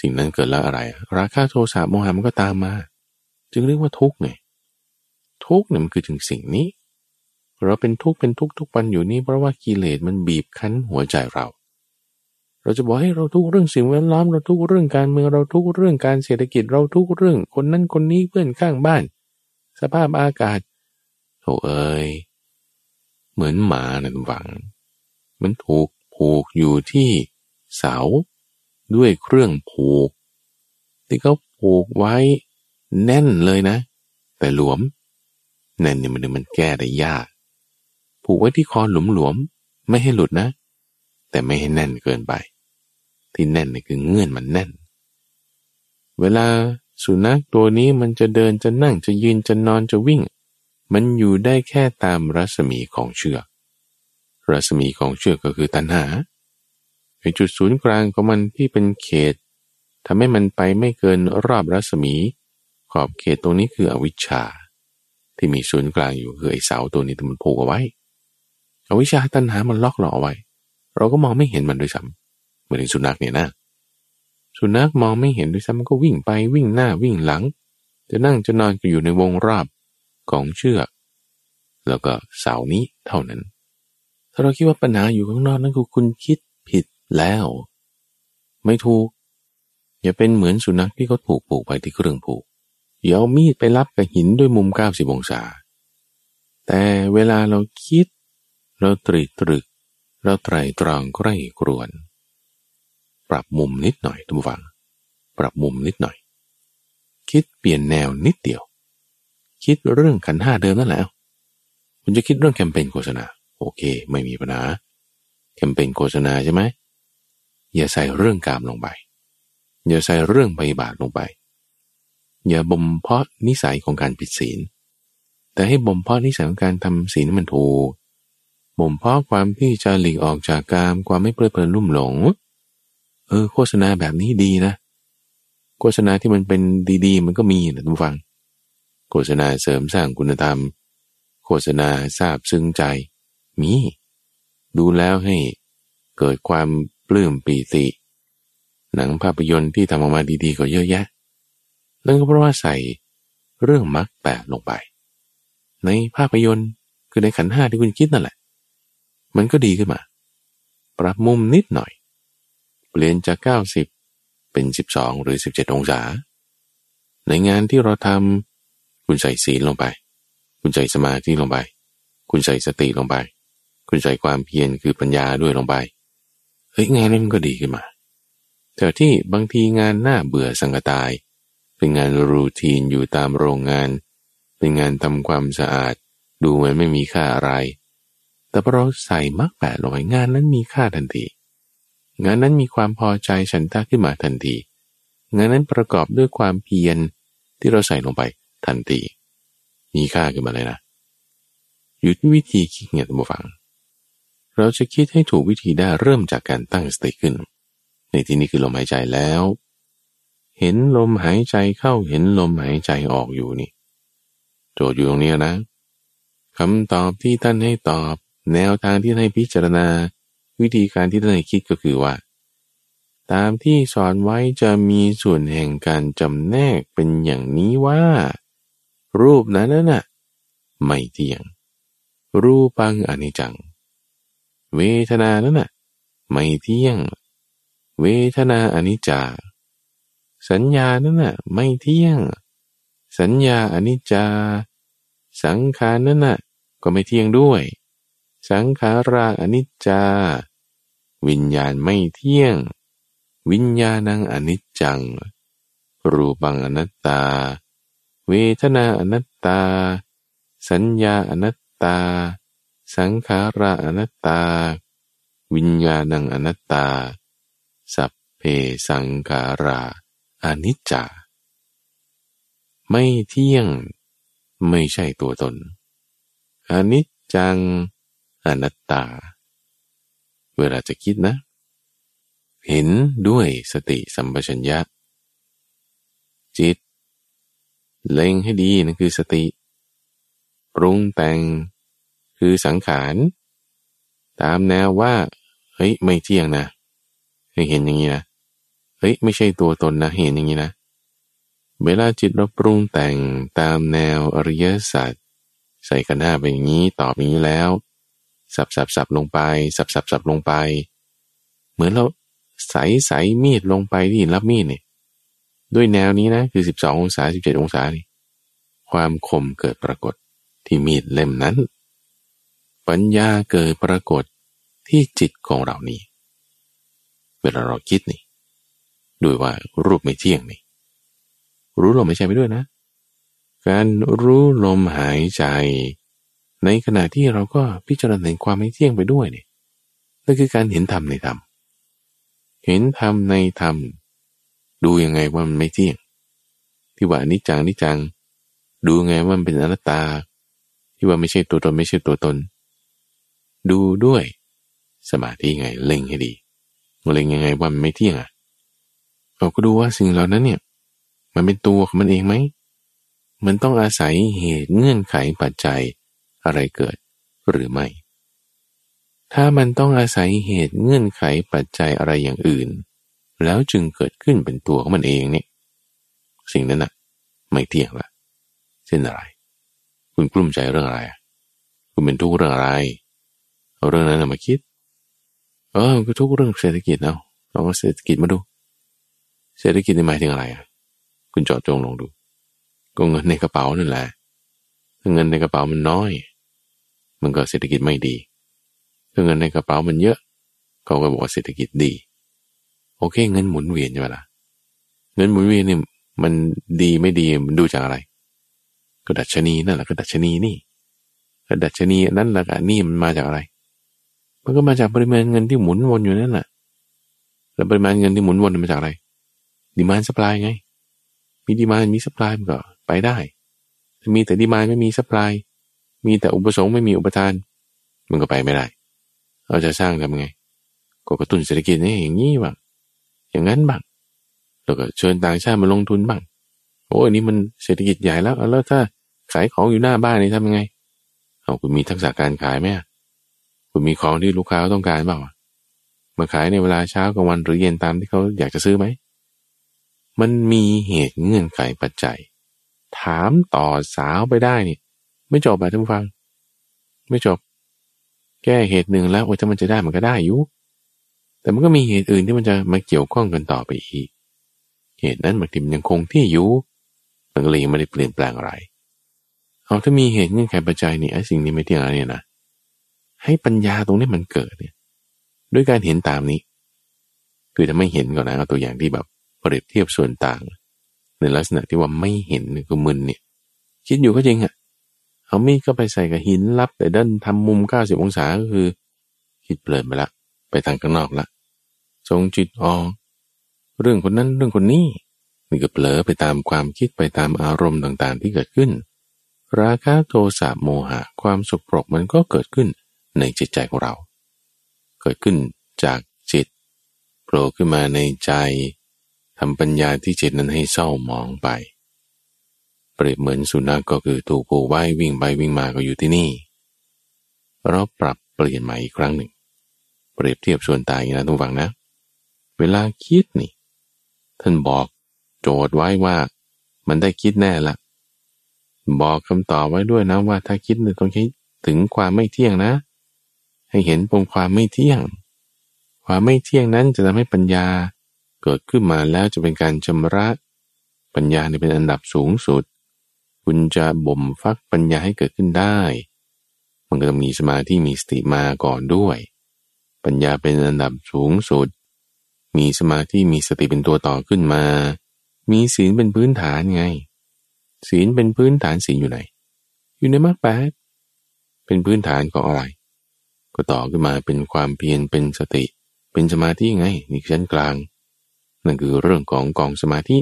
สิ่งนั้นเกิดแล้วอะไร ราคาโทสะโมหะมันก็ตามมา จึงเรียกว่าทุกข์ไง ทุกข์เนี่ยมันคือถึงสิ่งนี้ เราเป็นทุกข์เป็นทุกข์ทุกวันอยู่นี่เพราะว่ากิเลสมันบีบคั้นหัวใจเรา เราจะบอกให้เราทุกเรื่องสิ่งแวดล้อมเราทุกเรื่องการเมืองเราทุกเรื่องการเศรษฐกิจเราทุกเรื่อง คนนั้นคนนี้เพื่อนข้างบ้าน สภาพอากาศโถเอ้ยเหมือนหมานะทุกฝัง มันถูก ผูกอยู่ที่เสา ด้วยเครื่องผูก ที่เขาผูกไว้แน่นเลยนะ แต่หลวมแน่นเนี่ยมันมันแก้ได้ยาก ผูกไว้ที่คอหลุมหลวมไม่ให้หลุดนะ แต่ไม่ให้แน่นเกินไป ที่แน่นนี่คือเงื่อนมันแน่น เวลาสุนัขตัวนี้มันจะเดินจะนั่งจะยืนจะนอนจะวิ่ง มันอยู่ได้แค่ตามรัศมีของเชือก รัศมีของเชือกก็คือตัณหาไอจุดศูนย์กลางของมันที่เป็นเขตทำให้มันไปไม่เกินรอบรัศมี ขอบเขตตรงนี้คืออวิชชา ที่มีศูนย์กลางอยู่คือไอเสาตัวนี้ที่มันผูกเอาไว้ อวิชชาตัณหามันล็อกหล่อไว้ เราก็มองไม่เห็นมันด้วยซ้ำเหมือนสุนัขเนี่ยนะสุนัขมองไม่เห็นด้วยซ้ำมันก็วิ่งไปวิ่งหน้าวิ่งหลัง จะนั่งจะนอนก็อยู่ในวงรอบของเชือก แล้วก็เสานี้เท่านั้น ถ้าเราคิดว่าปัญหาอยู่ข้างนอกนั่นคือคุณคิดผิดแล้ว ไม่ถูก อย่าเป็นเหมือนสุนัขที่เขาถูกผูกไปที่เครื่องผูกอย่าเอามีดไปรับกับหินด้วยมุมเก้าสิบองศา แต่เวลาเราคิด เราตรีตรึก เราไตรตรองใกล้กรวน ปรับมุมนิดหน่อยทุกฝัง ปรับมุมนิดหน่อย คิดเปลี่ยนแนวนิดเดียว คิดเรื่องขันห้าเดิมนั่นแหละคุณจะคิดเรื่องแคมเปญโฆษณา โอเค ไม่มีปัญหาแคมเปญโฆษณาใช่ไหมอย่าใส่เรื่องกามลงไป อย่าใส่เรื่องใบบาทลงไป อย่าบ่มเพาะนิสัยของการผิดศีล แต่ให้บ่มเพาะนิสัยของการทำศีลมันถูกบ่มเพาะความที่จะหลีกออกจากกามความไม่เพลิดเพลินลุ่มหลง เออ โฆษณาแบบนี้ดีนะ โฆษณาที่มันเป็นดี ๆ มันก็มีนะทุกฟัง โฆษณาเสริมสร้างคุณธรรม โฆษณาทราบซึ้งใจ มี ดูแล้วให้เกิดความปลื้มปีติ หนังภาพยนตร์ที่ทำออกมาดีๆก็เยอะแยะ นั่นก็เพราะว่าใส่เรื่องมรรคแปดลงไป ในภาพยนตร์คือในขันห้าที่คุณคิดนั่นแหละ มันก็ดีขึ้นมา ปรับมุมนิดหน่อย เปลี่ยนจาก 90 เป็น 12 หรือ 17 องศา ในงานที่เราทำคุณใส่ศีลลงไป คุณใส่สมาธิลงไป คุณใส่สติลงไป คุณใส่ความเพียรคือปัญญาด้วยลงไป เฮ้ยงานนี้มันก็ดีขึ้นมา แต่ที่บางทีงานหน้าเบื่อสังกตาย เป็นงานรูทีนอยู่ตามโรงงาน เป็นงานทำความสะอาด ดูเหมือนไม่มีค่าอะไร แต่พอเราใส่มักแปดลงไปงานนั้นมีค่าทันที งานนั้นมีความพอใจฉันทะขึ้นมาทันที งานนั้นประกอบด้วยความเพียรที่เราใส่ลงไปทันที มีค่าขึ้นมาเลยนะ อยู่ที่วิธีคิดเงียบมาฟัง เราจะคิดให้ถูกวิธีได้เริ่มจากการตั้งสติขึ้น ในที่นี้คือลมหายใจแล้ว เห็นลมหายใจเข้าเห็นลมหายใจออกอยู่นี่ โจทย์อยู่ตรงนี้นะคำตอบที่ท่านให้ตอบ แนวทางที่ให้พิจารณา วิธีการที่ท่านให้คิดก็คือว่า ตามที่สอนไว้จะมีส่วนแห่งการจำแนกเป็นอย่างนี้ว่า รูปนั้นน่ะไม่เที่ยง รูปังอนิจจัง เวทนานั้นน่ะไม่เที่ยง เวทนาอนิจจา สัญญานั้นน่ะไม่เที่ยง สัญญาอนิจจา สังขารนั้นน่ะก็ไม่เที่ยงด้วย สังขาราอนิจจา วิญญาณไม่เที่ยง วิญญาณังอนิจจัง รูปังอนัตตา เวทนาอนัตตา สัญญาอนัตตา สังขาระอนัตตา วิญญาณังอนัตตา สัพเพสังขาราอนิจจา ไม่เที่ยง ไม่ใช่ตัวตน อนิจจัง อนัตตา เวลาจะคิดนะ เห็นด้วยสติสัมปชัญญะ จิต เล็งให้ดีนั่นคือสติ ปรุงแต่ง คือสังขาร ตามแนวว่า เฮ้ย ไม่เที่ยงนะเห็นอย่างนี้นะ เฮ้ย ไม่ใช่ตัวตนนะ เห็นอย่างนี้นะ เวลาจิตเราปรุงแต่งตามแนวอริยสัจใส่กันหน้าเป็นอย่างนี้ ตอบอย่างนี้แล้ว สับสับสับลงไป สับสับสับลงไป เหมือนเราใส่ใส่มีดลงไปที่รับมีดเนี่ยด้วยแนวนี้นะ คือสิบสององศาสิบเจ็ดองศานี่ความคมเกิดปรากฏที่มีดเล่มนั้น ปัญญาเกิดปรากฏที่จิตของเรานี่เวลาเราคิดนี่ด้วยว่ารูปไม่เที่ยงนี่ รู้ลมไม่ใช่ไปด้วยนะ การรู้ลมหายใจ ในขณะที่เราก็พิจารณาในความไม่เที่ยงไปด้วยนี่นั่นคือการเห็นธรรมในธรรม เห็นธรรมในธรรม ดูยังไงว่ามันไม่เที่ยง ที่ว่านิจังนิจัง ดูไงว่ามันเป็นอนัตตา ที่ว่าไม่ใช่ตัวตนไม่ใช่ตัวตน ดูด้วย สมาธิไงเล็งให้ดีเล็งยังไงว่ามันไม่เที่ยงอะเราก็ดูว่าสิ่งเหล่านั้นเนี่ย มันเป็นตัวของมันเองไหมมันต้องอาศัยเหตุเงื่อนไขปัจจัยอะไรเกิดหรือไม่ ถ้ามันต้องอาศัยเหตุเงื่อนไขปัจจัยอะไรอย่างอื่น แล้วจึงเกิดขึ้นเป็นตัวของมันเองเนี่ยสิ่งนั้นน่ะ ไม่เที่ยงละเช่นอะไร คุณกลุ้มใจเรื่องอะไร คุณเป็นทุกข์เรื่องอะไร เอาเรื่องนั้นมาคิด เออก็ทุกเรื่องเศรษฐกิจเอาลองเศรษฐกิจมาดู เศรษฐกิจนี่หมายถึงอะไรอะ คุณจอดจงลองดู ก็เงินในกระเป๋านั่นแหละถ้าเงินในกระเป๋ามันน้อย มันก็เศรษฐกิจไม่ดีถ้าเงินในกระเป๋ามันเยอะ เขาก็บอกว่าเศรษฐกิจดี โอเค เงินหมุนเวียนใช่ไหมล่ะ เงินหมุนเวียนเนี่ยมันดีไม่ดีมันดูจากอะไร ก็ดัชนีนั่นแหละก็ดัชนีนี่ก็ดัชนีนั่นแหละก็นี่มันมาจากอะไร มันก็มาจากปริมาณเงินที่หมุนวนอยู่นั่นแหละ แล้วปริมาณเงินที่หมุนวนมาจากอะไร ดีมานสปายไงมีดีมานมีสป라이มันก็ไปได้มีแต่ดีมานไม่มีสป라이มีแต่อุปสงค์ไม่มีอุปทาน มันก็ไปไม่ได้ เราจะสร้างทำไง ก็กระตุ้นเศรษฐกิจนี่อย่างนี้บ้างอย่างนั้นบ้างแล้วก็เชิญต่างชาติมาลงทุนบ้างโอ้อันนี้มันเศรษฐกิจใหญ่แล้วแล้วถ้าขายของอยู่หน้าบ้านนี่ทำยังไงเอาคุณมีทักษะการขายไหม คุณมีของที่ลูกค้าต้องการบ้างมาขายในเวลาเช้ากลางวันหรือเย็นตามที่เขาอยากจะซื้อไหม มันมีเหตุเงื่อนไขปัจจัย ถามต่อสาวไปได้นี่ไม่จบแบบท่านฟัง ไม่จบ แก้เหตุหนึ่งแล้วโอ้ยถ้ามันจะได้มันก็ได้อยู่ แต่มันก็มีเหตุอื่นที่มันจะมาเกี่ยวข้องกันต่อไปอีก เหตุนั้นบางทีมันยังคงที่อยู่มันก็เลยยังไม่ได้เปลี่ยนแปลงอะไร เอาถ้ามีเหตุเงื่อนไขปัจจัยนี่ไอ้สิ่งนี้ไม่เที่ยงอะไรเนี่ยนะ ให้ปัญญาตรงนี้มันเกิดเนี่ยด้วยการเห็นตามนี้ คือถ้าไม่เห็นก่อนนะเอาตัวอย่างที่แบบเปรียบเทียบส่วนต่าง ในลักษณะที่ว่าไม่เห็นคือมึนเนี่ย คิดอยู่ก็จริงอะ่ะเอามีดก็ไปใส่กับหินรับ แต่ด้านทำมุมเก้าสิบองศาก็คือ คิดเปลินไปละ ไปทางข้างนอกละทรงจิตออกเรื่องคนนั้นเรื่องคนนี้นี่ก็เผลอไปตามความคิดไปตามอารมณ์ต่างๆที่เกิดขึ้น ราคะโทสะโมหะความสุขปรกมันก็เกิดขึ้น ในจิตใจของเรา เกิดขึ้นจากจิตโผล่ขึ้นมาในใจทำปัญญาที่จิตนั้นให้เศร้าหมองไป เปรียบเหมือนสุนัขกก็คือถูกผูกไว้วิ่งไปวิ่งมาก็อยู่ที่นี่ เราปรับเปลี่ยนใหม่อีกครั้งหนึ่ง เปรียบเทียบส่วนตายนะทุกฝังนะ เวลาคิดนี่ ท่านบอกโจทย์ไว้ว่ามันได้คิดแน่ละบอกคำตอบไว้ด้วยนะว่าถ้าคิดเนี่ยต้องคิดถึงความไม่เที่ยงนะ ให้เห็นปมความไม่เที่ยง ความไม่เที่ยงนั้นจะทำให้ปัญญาเกิดขึ้นมาแล้วจะเป็นการชำระ ปัญญาในเป็นอันดับสูงสุด คุณจะบ่มฟักปัญญาให้เกิดขึ้นได้ มันก็ต้องมีสมาธิมีสติมาก่อนด้วย ปัญญาเป็นอันดับสูงสุด มีสมาธิมีสติเป็นตัวต่อขึ้นมา มีศีลเป็นพื้นฐานไง ศีลเป็นพื้นฐานศีลอยู่ไหน อยู่ในมรรคแปดเป็นพื้นฐานของอะไร ก็ต่อขึ้นมาเป็นความเพียรเป็นสติ เป็นสมาธิไงนี่ชั้นกลาง นั่นคือเรื่องของกองสมาธิ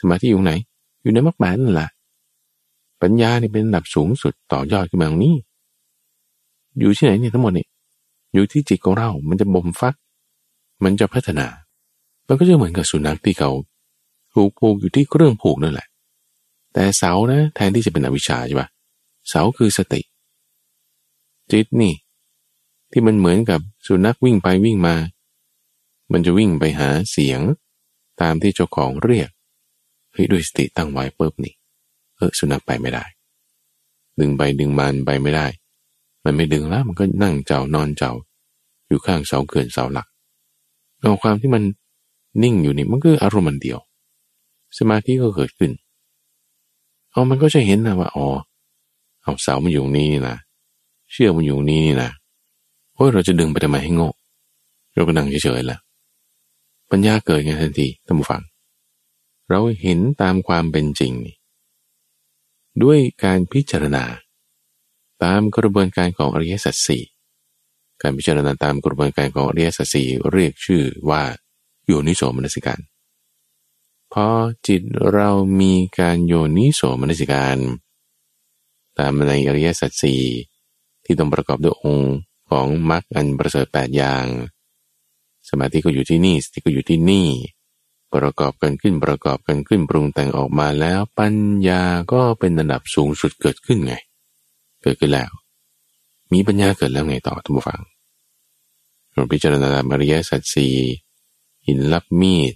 สมาธิอยู่ไหน อยู่ในมรรคแปดนั่นแหละปัญญาเนี่เป็นระดับสูงสุดต่อยอดขึ้นมาตรงนี้ อยู่ที่ไหนเนี่ยทั้งหมดเนี่ยอยู่ที่จิตของเรา มันจะบ่มฟัก มันจะพัฒนา มันก็จะเหมือนกับสุนัขที่เขาถูกผูกอยู่ที่เครื่องผูกนั่นแหละ แต่เสานะแทนที่จะเป็นอวิชชาใช่ปะเสาคือสติ จิตนี่ ที่มันเหมือนกับสุนัขวิ่งไปวิ่งมา มันจะวิ่งไปหาเสียง ตามที่เจ้าของเรียกเฮ้ยด้วยสติตั้งไว้ปุ๊บนี่เออสุนัขไปไม่ได้ ดึงไปดึงมันไปไม่ได้ มันไม่ดึงแล้วมันก็นั่งเจ้านอนเจ้า อยู่ข้างเสาเกินเสาหลักเอาความที่มันนิ่งอยู่นี่มันก็อารมณ์มันเดียว สมาธิก็เกิดขึ้นเอามันก็จะเห็นนะว่าอ๋อเอาเสามันอยู่นี่นะเชื่อมันอยู่นี่นี่นะ โอ้ยเราจะดึงไปทำไมให้โง่เราก็นั่งเฉยๆแล้วปัญญาเกิดไงทันทีท่านผู้ฟัง เราเห็นตามความเป็นจริง ด้วยการพิจารณา ตามกระบวนการของอริยสัจสี่การพิจารณาตามกระบวนการของอริยสัจสี่เรียกชื่อว่าโยนิโสมนสิการพอจิตเรามีการโยนิโสมนสิการ ตามในอริยสัจสี่ที่ต้องประกอบด้วยองค์ ของมรรคอันประเสริฐแปดอย่าง สมาธิก็อยู่ที่นี่สติก็อยู่ที่นี่ ประกอบกันขึ้นประกอบกันขึ้นปรุงแต่งออกมาแล้วปัญญาก็เป็นระดับสูงสุดเกิดขึ้นไง เกิดขึ้นแล้ว มีปัญญาเกิดแล้วไงต่อทุกฝังเราพิจารณาตามอริยสัจสี่หินรับมีด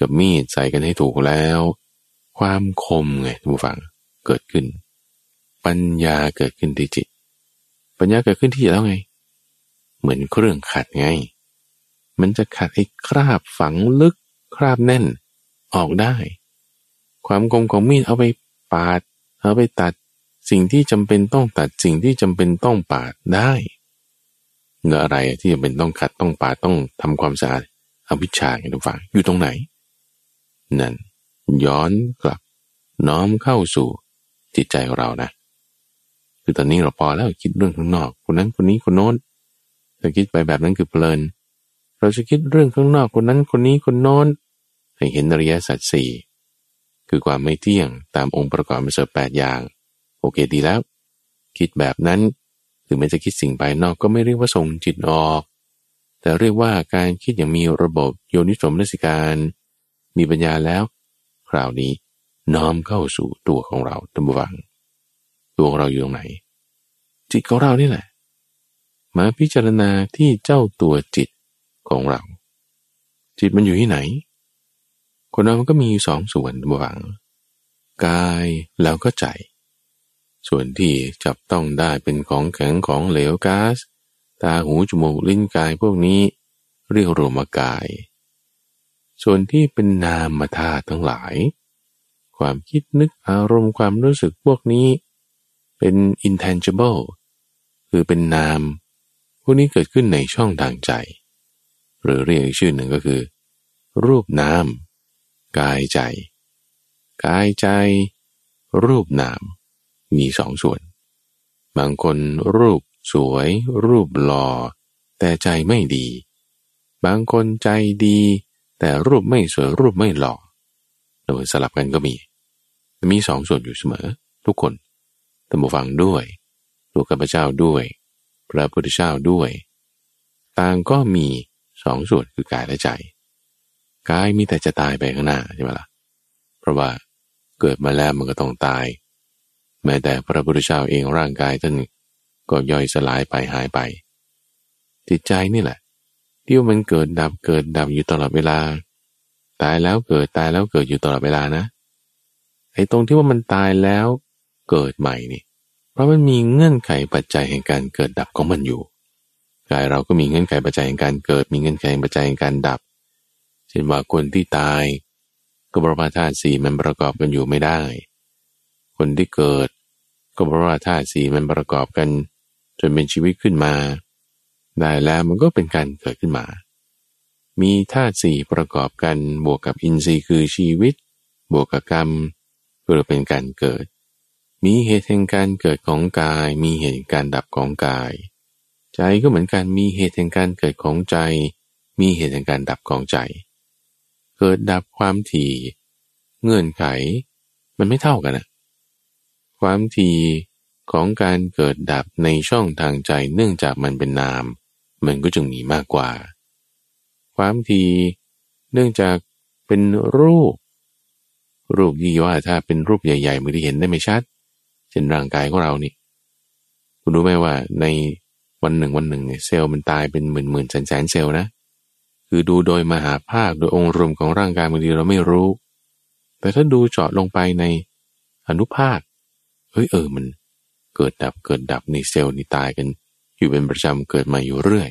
กับมีดใส่กันให้ถูกแล้ว ความคมไงทุกฝังเกิดขึ้น ปัญญาเกิดขึ้นที่จิต ปัญญาเกิดขึ้นที่จิตแล้วไง เหมือนเครื่องขัดไง มันจะขัดไอ้คราบฝังลึกคราบแน่นออกได้ ความคมของมีดเอาไปปาด เอาไปตัดสิ่งที่จำเป็นต้องตัดสิ่งที่จำเป็นต้องปาดได้เนื้ออะไรที่จำเป็นต้องขัดต้องปาดต้องทำความสะอาดอวิชชาไงทุกฝังอยู่ตรงไหน นั่น ย้อนกลับ น้อมเข้าสู่จิตใจของเรานะ คือตอนนี้เราพอแล้วคิดเรื่องข้างนอก คนนั้นคนนี้คนโน้น ถ้าคิดไปแบบนั้นคือเพลิน เราจะคิดเรื่องข้างนอกคนนั้นคนนี้คนโน้นให้เห็นอริยสัจสี่คือความไม่เที่ยงตามองค์ประกอบมาเสริมแปดอย่าง โอเคดีแล้ว คิดแบบนั้นถึงแม้จะคิดสิ่งภายนอกก็ไม่เรียกว่าส่งจิตออก แต่เรียกว่าการคิดอย่างมีระบบโยนิสมนสิการ มีปัญญาแล้ว คราวนี้น้อมเข้าสู่ตัวของเราตัมวังตัวของเราอยู่ตรงไหน จิตของเรานี่แหละ มาพิจารณาที่เจ้าตัวจิตของเรา จิตมันอยู่ที่ไหน คนเรามันก็มีสองส่วนตัมวังกายแล้วก็ใจ ส่วนที่จับต้องได้เป็นของแข็งของเหลวก๊าซตาหูจมูกลิ้นกายพวกนี้ เรียกรวมกาย ส่วนที่เป็นนามธาตุทั้งหลาย ความคิดนึกอารมณ์ความรู้สึกพวกนี้ เป็น intangible คือเป็นนาม พวกนี้เกิดขึ้นในช่องทางใจ หรือเรียกอีกชื่อหนึ่งก็คือ รูปนามกายใจ กายใจ รูปนาม มีสองส่วน บางคนรูปสวย รูปหล่อ แต่ใจไม่ดี บางคนใจดี แต่รูปไม่สวยรูปไม่หล่อโดยสลับกันก็มี มีสองส่วนอยู่เสมอ ทุกคนตัมบูฟังด้วยตัวข้าพเจ้าด้วย ระพุทธเจ้าด้วย ต่างก็มีสองส่วนคือกายและใจ กายมีแต่จะตายไปข้างหน้าใช่ไหมละ่ะ เพราะว่าเกิดมาแล้วมันก็ต้องตาย แม้แต่พระพุทธเจ้าเองร่างกายท่านก็ย่อยสลายไปหายไป จิตใจนี่แหละ ที่มันเกิดดับเกิดดับอยู่ตลอดเวลา ตายแล้วเกิดตายแล้วเกิดอยู่ตลอดเวลานะไอ้ตรงที่ว่ามันตายแล้วเกิดใหม่นี่ เพราะมันมีเงื่อนไขปัจจัยแห่งการเกิดดับของมันอยู่กายเราก็มีเงื่อนไขปัจจัยแห่งการเกิด มีเงื่อนไขปัจจัยแห่งการดับ เช่นว่าคนที่ตาย ก็บรมาธาตุสี่มันประกอบกันอยู่ไม่ได้ คนที่เกิด ก็บรมาธาตุสี่มันประกอบกัน จนเป็นชีวิตขึ้นมา ได้แล้วมันก็เป็นการเกิดขึ้นมา มีธาตุสี่ประกอบกันบวกกับอินทรีย์คือชีวิต บวกกับกรรมเพื่อเป็นการเกิด มีเหตุแห่งการเกิดของกาย มีเหตุการดับของกาย ใจก็เหมือนกันมีเหตุแห่งการเกิดของใจ มีเหตุแห่งการดับของใจ เกิดดับความถี่ เงื่อนไข มันไม่เท่ากันนะความถี่ของการเกิดดับในช่องทางใจเนื่องจากมันเป็นนาม มันก็จึงมีมากกว่า ความทีเนื่องจากเป็นรูป รูปยี่ว่าถ้าเป็นรูปใหญ่ๆมือที่เห็นได้ไม่ชัด ช่นร่างกายของเรานี่ คุณรู้ไหมว่าในวันหนึ่งวันหนึ่งเซลล์มันตายเป็นหมื่นหมื่นแสนแสนเซลล์นะ คือดูโดยมหาภาคโดยองค์รวมของร่างกายบางทีเราไม่รู้ แต่ถ้าดูเจาะลงไปในอนุภาค เฮ้ยเออมันเกิดดับเกิดดับในเซลล์นี่ตายกัน อยู่เป็นประจำเกิดมาอยู่เรื่อย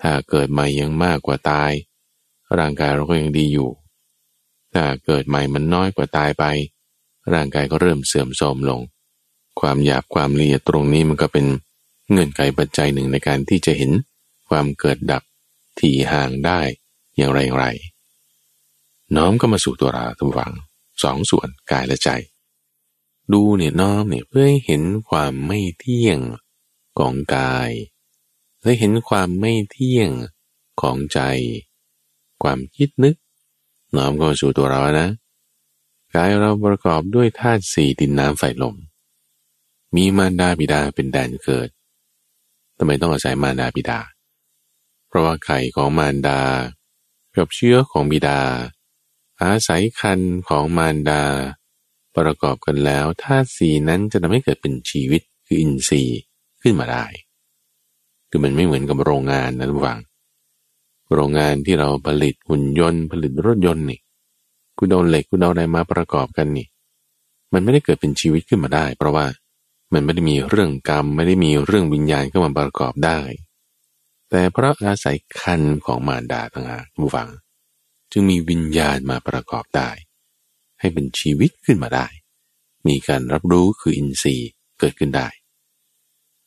ถ้าเกิดใหม่ยังมากกว่าตาย ร่างกายเราก็ยังดีอยู่ ถ้าเกิดใหม่มันน้อยกว่าตายไป ร่างกายก็เริ่มเสื่อมโทรมลง ความหยาบความละเอียดตรงนี้มันก็เป็นเงื่อนไขปัจจัยหนึ่งในการที่จะเห็นความเกิดดับที่ห่างได้อย่างไรไรน้อมก็มาสู่ตัวเราทุกฝังสองส่วนกายและใจ ดูเนี่ยน้อมเนี่ยเพื่อให้เห็นความไม่เที่ยงของกาย และเห็นความไม่เที่ยงของใจ ความคิดนึก น้อมก็สู่ตัวเรานะกายเราประกอบด้วยธาตุสี่ดินน้ำไฟลม มีมารดาบิดาเป็นแดนเกิดทำไมต้องอาศัยมารดาบิดา เพราะว่าไข่ของมารดากับเชื้อของบิดา อาศัยคันของมารดา ประกอบกันแล้วธาตุสีนั้นจะทำให้เกิดเป็นชีวิตคืออินทรีย์ขึ้นมาได้ คือมันไม่เหมือนกับโรงงานนะทุกฝัง โรงงานที่เราผลิตหุ่นยนต์ผลิตรถยนต์นี่คุณเอาเหล็กคุณเอาอะไรมาประกอบกันนี่ มันไม่ได้เกิดเป็นชีวิตขึ้นมาได้ เพราะว่า มันไม่ได้มีเรื่องกรรม ไม่ได้มีเรื่องวิญญาณเข้ามาประกอบได้ แต่เพราะอาศัยคันของมารดาต่างหากผู้ฟัง จึงมีวิญญาณมาประกอบได้ ให้เป็นชีวิตขึ้นมาได้ มีการรับรู้คืออินทรีย์เกิดขึ้นได้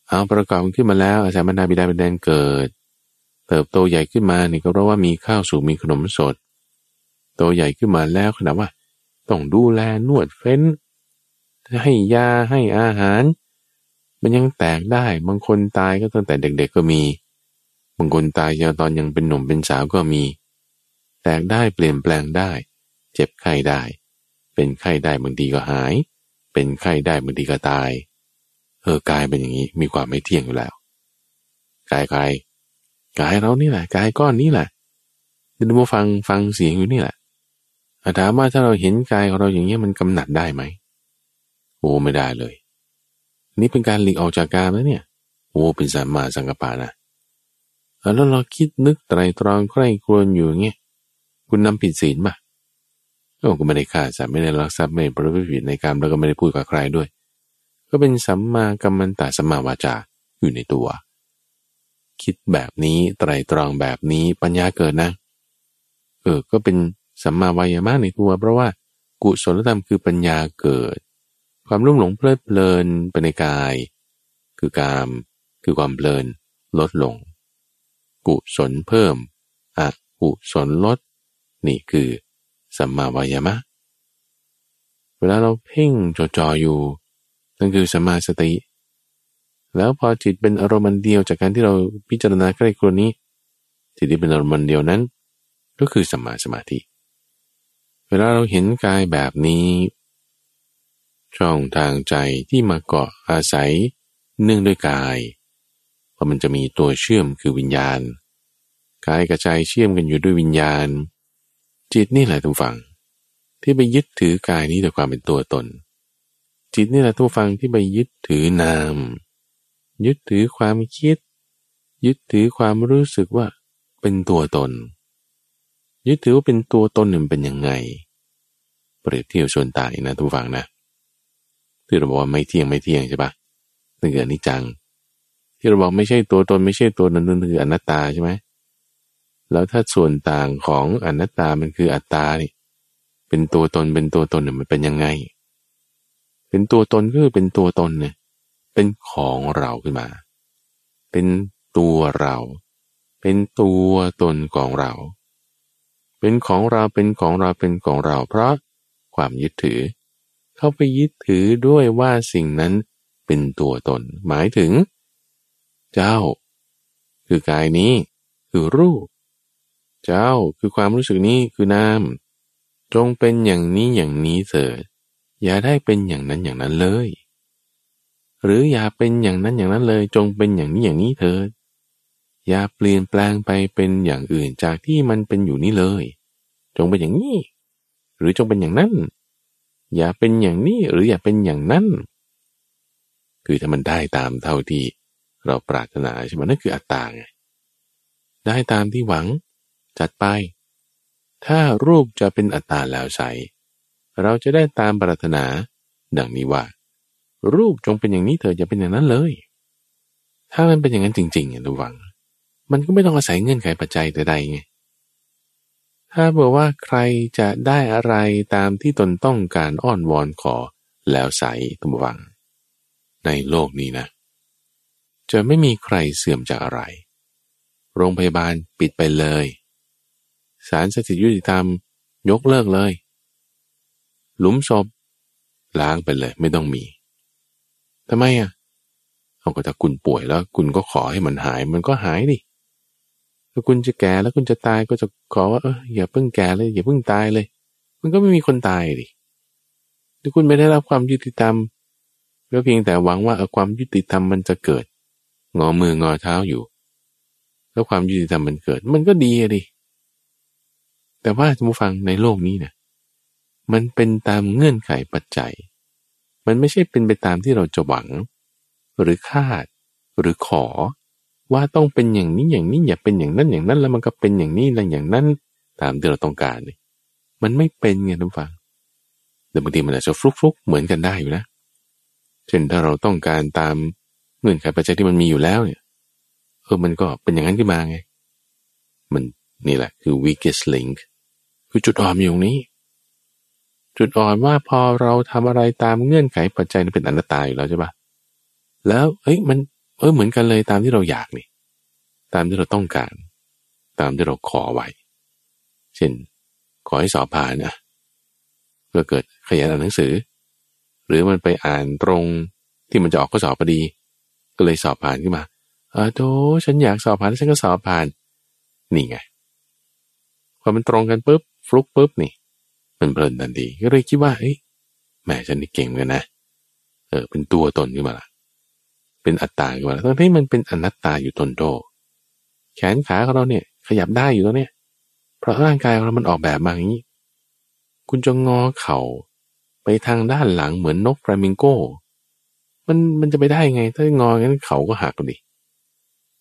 เอาประกอบขึ้นมาแล้วอาศัยบรรดาบิดาเป็นแดนเกิด เติบโตใหญ่ขึ้นมานี่ก็เพราะว่ามีข้าวสุกมีขนมสด โตใหญ่ขึ้นมาแล้วขนาดว่าต้องดูแลนวดเฟ้น ให้ยาให้อาหาร มันยังแตกได้ บางคนตายก็ตั้งแต่เด็กๆก็มี บางคนตายตอนยังเป็นหนุ่มเป็นสาวก็มี แตกได้เปลี่ยนแปลงได้ เจ็บไข้ได้ เป็นไข้ได้บางทีก็หาย เป็นไข้ได้บางทีก็ตาย เออกายเป็นอย่างนี้มีความไม่เที่ยงอยู่แล้ว กายกายกายเรานี่แหละกายก้อนนี้แหละดินมาฟังฟังเสียงอยู่นี่แหละถามว่าถ้าเราเห็นกายของเราอย่างนี้มันกำหนัดได้ไหม โอ้ไม่ได้เลย นี่เป็นการหลีกออกจากกามแล้วเนี่ย โอ้เป็นสัมมาสังกปานะแล้วเราคิดนึกไตรตรองใคร่ครวญอยู่เงี้ยคุณนำผิดศีลป่ะก็ไม่ได้ฆ่าสัตว์ไม่ได้ลักทรัพย์ไม่ประพฤติผิดในกรรมแล้วก็ไม่ได้พูดกับใครด้วย ก็เป็นสัมมากัมมันตสัมมาวาจาอยู่ในตัว คิดแบบนี้ไตรตรองแบบนี้ปัญญาเกิดนะ เออ ก็เป็นสัมมาวายามะในตัว เพราะว่ากุศลธรรมคือปัญญาเกิด ความรุ่มหลงเพลิดเพลินไปในกาย คือกาม คือความเพลิน ลดลง กุศลเพิ่มอกุศลลด นี่คือสัมมาวายามะ เวลาเราเพ่งจดจ่ออยู่ นั่นคือสัมมาสติ แล้วพอจิตเป็นอารมณ์เดียวจากการที่เราพิจารณาใกล้ครัวนี้ จิตที่เป็นอารมณ์เดียวนั้น ก็คือสัมมาสมาธิเวลาเราเห็นกายแบบนี้ ช่องทางใจที่มาเกาะอาศัยเนื่องด้วยกาย เพราะมันจะมีตัวเชื่อมคือวิญญาณ กายกับใจเชื่อมกันอยู่ด้วยวิญญาณ จิตนี่แหละทุกฝัง ที่ไปยึดถือกายนี้ด้วยความเป็นตัวตน จิตนี่แหละทุกฝังที่ไปยึดถือนาม ยึดถือความคิด ยึดถือความรู้สึกว่าเป็นตัวตน ยึดถือว่าเป็นตัวตนหนึ่งเป็นยังไง เปรียบเทียบชนตายนะทุกฝังนะ ที่เราบอกว่าไม่เที่ยงไม่เที่ยงใช่ปะนั่นคืออนิจจัง ที่เราบอกไม่ใช่ตัวตนไม่ใช่ตัวนั้นนั่นคืออนัตตาใช่ไหมแล้วถ้าส่วนต่างของอนัตตามันคืออัตตานี่เป็นตัวตนเป็นตัวตนเนี่ยมันเป็นยังไง เป็นตัวตนก็คือเป็นตัวตนเนี่ยเป็นของเราขึ้นมา เป็นตัวเรา เป็นตัวตนของเรา เป็นของเราเป็นของเราเป็นของเรา เพราะความยึดถือ เข้าไปยึดถือด้วยว่าสิ่งนั้นเป็นตัวตน หมายถึง เจ้า คือกายนี้ คือรูป เจ้าคือความรู้สึกนี้คือนาม จงเป็นอย่างนี้อย่างนี้เถิดอย่าได้เป็นอย่างนั้นอย่างนั้นเลย หรืออย่าเป็นอย่างนั้นอย่างนั้นเลย จงเป็นอย่างนี้อย่างนี้เถิดอย่าเปลี่ยนแปลงไปเป็นอย่างอื่นจากที่มันเป็นอยู่นี้เลย จงเป็นอย่างนี้ หรือจงเป็นอย่างนั้น อย่าเป็นอย่างนี้หรืออย่าเป็นอย่างนั้น คือถ้ามันได้ตามเท่าที่เราปรารถนาใช่ไหมนั่นคืออัตตาไงได้ตามที่หวังจัดไป ถ้ารูปจะเป็นอัตตาแล้วใสเราจะได้ตามปรารถนา ดังนี้ว่า รูปจงเป็นอย่างนี้เธอจะเป็นอย่างนั้นเลย ถ้ามันเป็นอย่างนั้นจริงๆอย่าระวัง มันก็ไม่ต้องอาศัยเงื่อนไขปัจจัยใดๆไง ถ้าบอกว่าใครจะได้อะไรตามที่ตนต้องการอ้อนวอนขอแล้วใสตุวัง ในโลกนี้นะ จะไม่มีใครเสื่อมจากอะไร โรงพยาบาลปิดไปเลยศาลสถิตยุติธรรมยกเลิกเลย หลุมศพล้างไปเลยไม่ต้องมีทำไมอะเอาก็ถ้าคุณป่วยแล้ว คุณก็ขอให้มันหาย มันก็หายดิ ถ้าคุณจะแก่แล้วคุณจะตายก็จะขอว่าเอออย่าเพิ่งแก่เลยอย่าเพิ่งตายเลย มันก็ไม่มีคนตายดิถ้าคุณไม่ได้รับความยุติธรรมก็เพียงแต่หวังว่าความยุติธรรมมันจะเกิด งอมืองอเท้าอยู่ แล้วความยุติธรรมมันเกิด มันก็ดีดิแต่ว่าท่านผู้ฟังในโลกนี้เนี่ยมันเป็นตามเงื่อนไขปัจจัย มันไม่ใช่เป็นไปตามที่เราจะหวัง หรือคาดหรือขอ ว่าต้องเป็นอย่างนี้อย่างนี้อย่าเป็นอย่างนั้นอย่างนั้น แล้วมันก็เป็นอย่างนี้แล้วอย่างนั้น ตามที่เราต้องการนี่มันไม่เป็นไงท่านฟังแต่บางทีมันอาจจะฟลุกฟลุกเหมือนกันได้อยู่นะ เช่นถ้าเราต้องการตามเงื่อนไขปัจจัยที่มันมีอยู่แล้วเนี่ย เออมันก็เป็นอย่างนั้นขึ้นมาไง มันนี่แหละคือ weakest link คือจุดอ่อนอยู่ตรงนี้ จุดอ่อนว่าพอเราทำอะไรตามเงื่อนไขปัจจัยนั้นเป็นอนัตตาอยู่แล้วใช่ปะแล้วเฮ้ยมัน เออเหมือนกันเลยตามที่เราอยากนี่ตามที่เราต้องการ ตามที่เราขอไว้เช่น ขอให้สอบผ่านนะเพื่อเกิดขยันอ่านหนังสือ หรือมันไปอ่านตรงที่มันจะออกข้อสอบพอดี ก็เลยสอบผ่านขึ้นมาเออโธฉันอยากสอบผ่านฉันก็สอบผ่าน นี่ไงพอมันตรงกันปุ๊บฟลุกปุ๊บนี่ มันเพลินทันทีก็เลยคิดว่าเฮ้ยแม่ฉันนี่เก่งเลยนะ เออเป็นตัวตนขึ้นมาละ เป็นอัตตาขึ้นมาแล้วทั้งที่มันเป็นอนัตตาอยู่ตนโตแขนขาของเราเนี่ยขยับได้อยู่แล้วเนี่ย เพราะร่างกายของเรามันออกแบบมาอย่างนี้ คุณจะงอเข่าไปทางด้านหลังเหมือนนกฟลามิงโก้ มันมันจะไปได้ไง ถ้างองั้นเขาก็หักดิ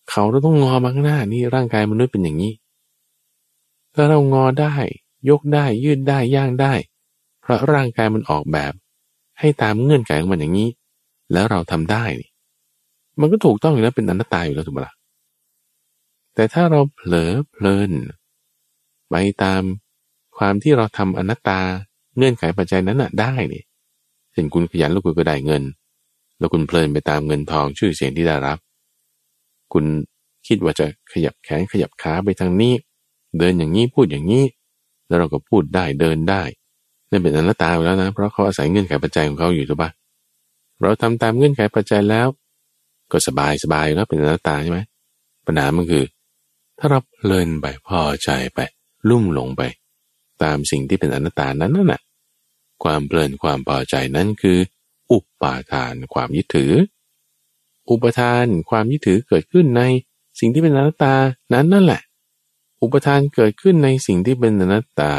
เขาเราต้องงอมาข้างหน้านี่ร่างกายมนุษย์เป็นอย่างนี้ ถ้าเรางอได้ ยกได้ยืดได้ย่างได้ เพราะร่างกายมันออกแบบ ให้ตามเงื่อนไขของมันอย่างนี้ แล้วเราทำได้นี่ มันก็ถูกต้องอยู่แล้วเป็นอนัตตาอยู่แล้วถูกไหมล่ะแต่ถ้าเราเผลอเพลินไปตามความที่เราทำอนัตตาเงื่อนไขปัจจัยนั้นน่ะได้นี่เช่นคุณขยันแล้วคุณก็ได้เงิน แล้วคุณเพลินไปตามเงินทองชื่อเสียงที่ได้รับ คุณคิดว่าจะขยับแขนขยับขาไปทางนี้ เดินอย่างนี้พูดอย่างนี้ แล้วเราก็พูดได้เดินได้นั่นเป็นอนัตตาแล้วนะ เพราะเขาอาศัยเงื่อนไขปัจจัยของเขาอยู่ถูกปะเราทำตามเงื่อนไขปัจจัยแล้ว ก็สบายสบายแล้วเป็นอนัตตาใช่ไหมปัญหามันคือ ถ้าเราเพลินไปพอใจไปลุ่มหลงไป ตามสิ่งที่เป็นอนัตตานั้นนั่นแหะความเพลินความพอใจนั้นคือ อุปาทานความยึดถือ อุปทานความยึดถือเกิดขึ้นในสิ่งที่เป็นอนัตตานั้นนั่นแหละ อุปทานเกิดขึ้นในสิ่งที่เป็นอนัตตา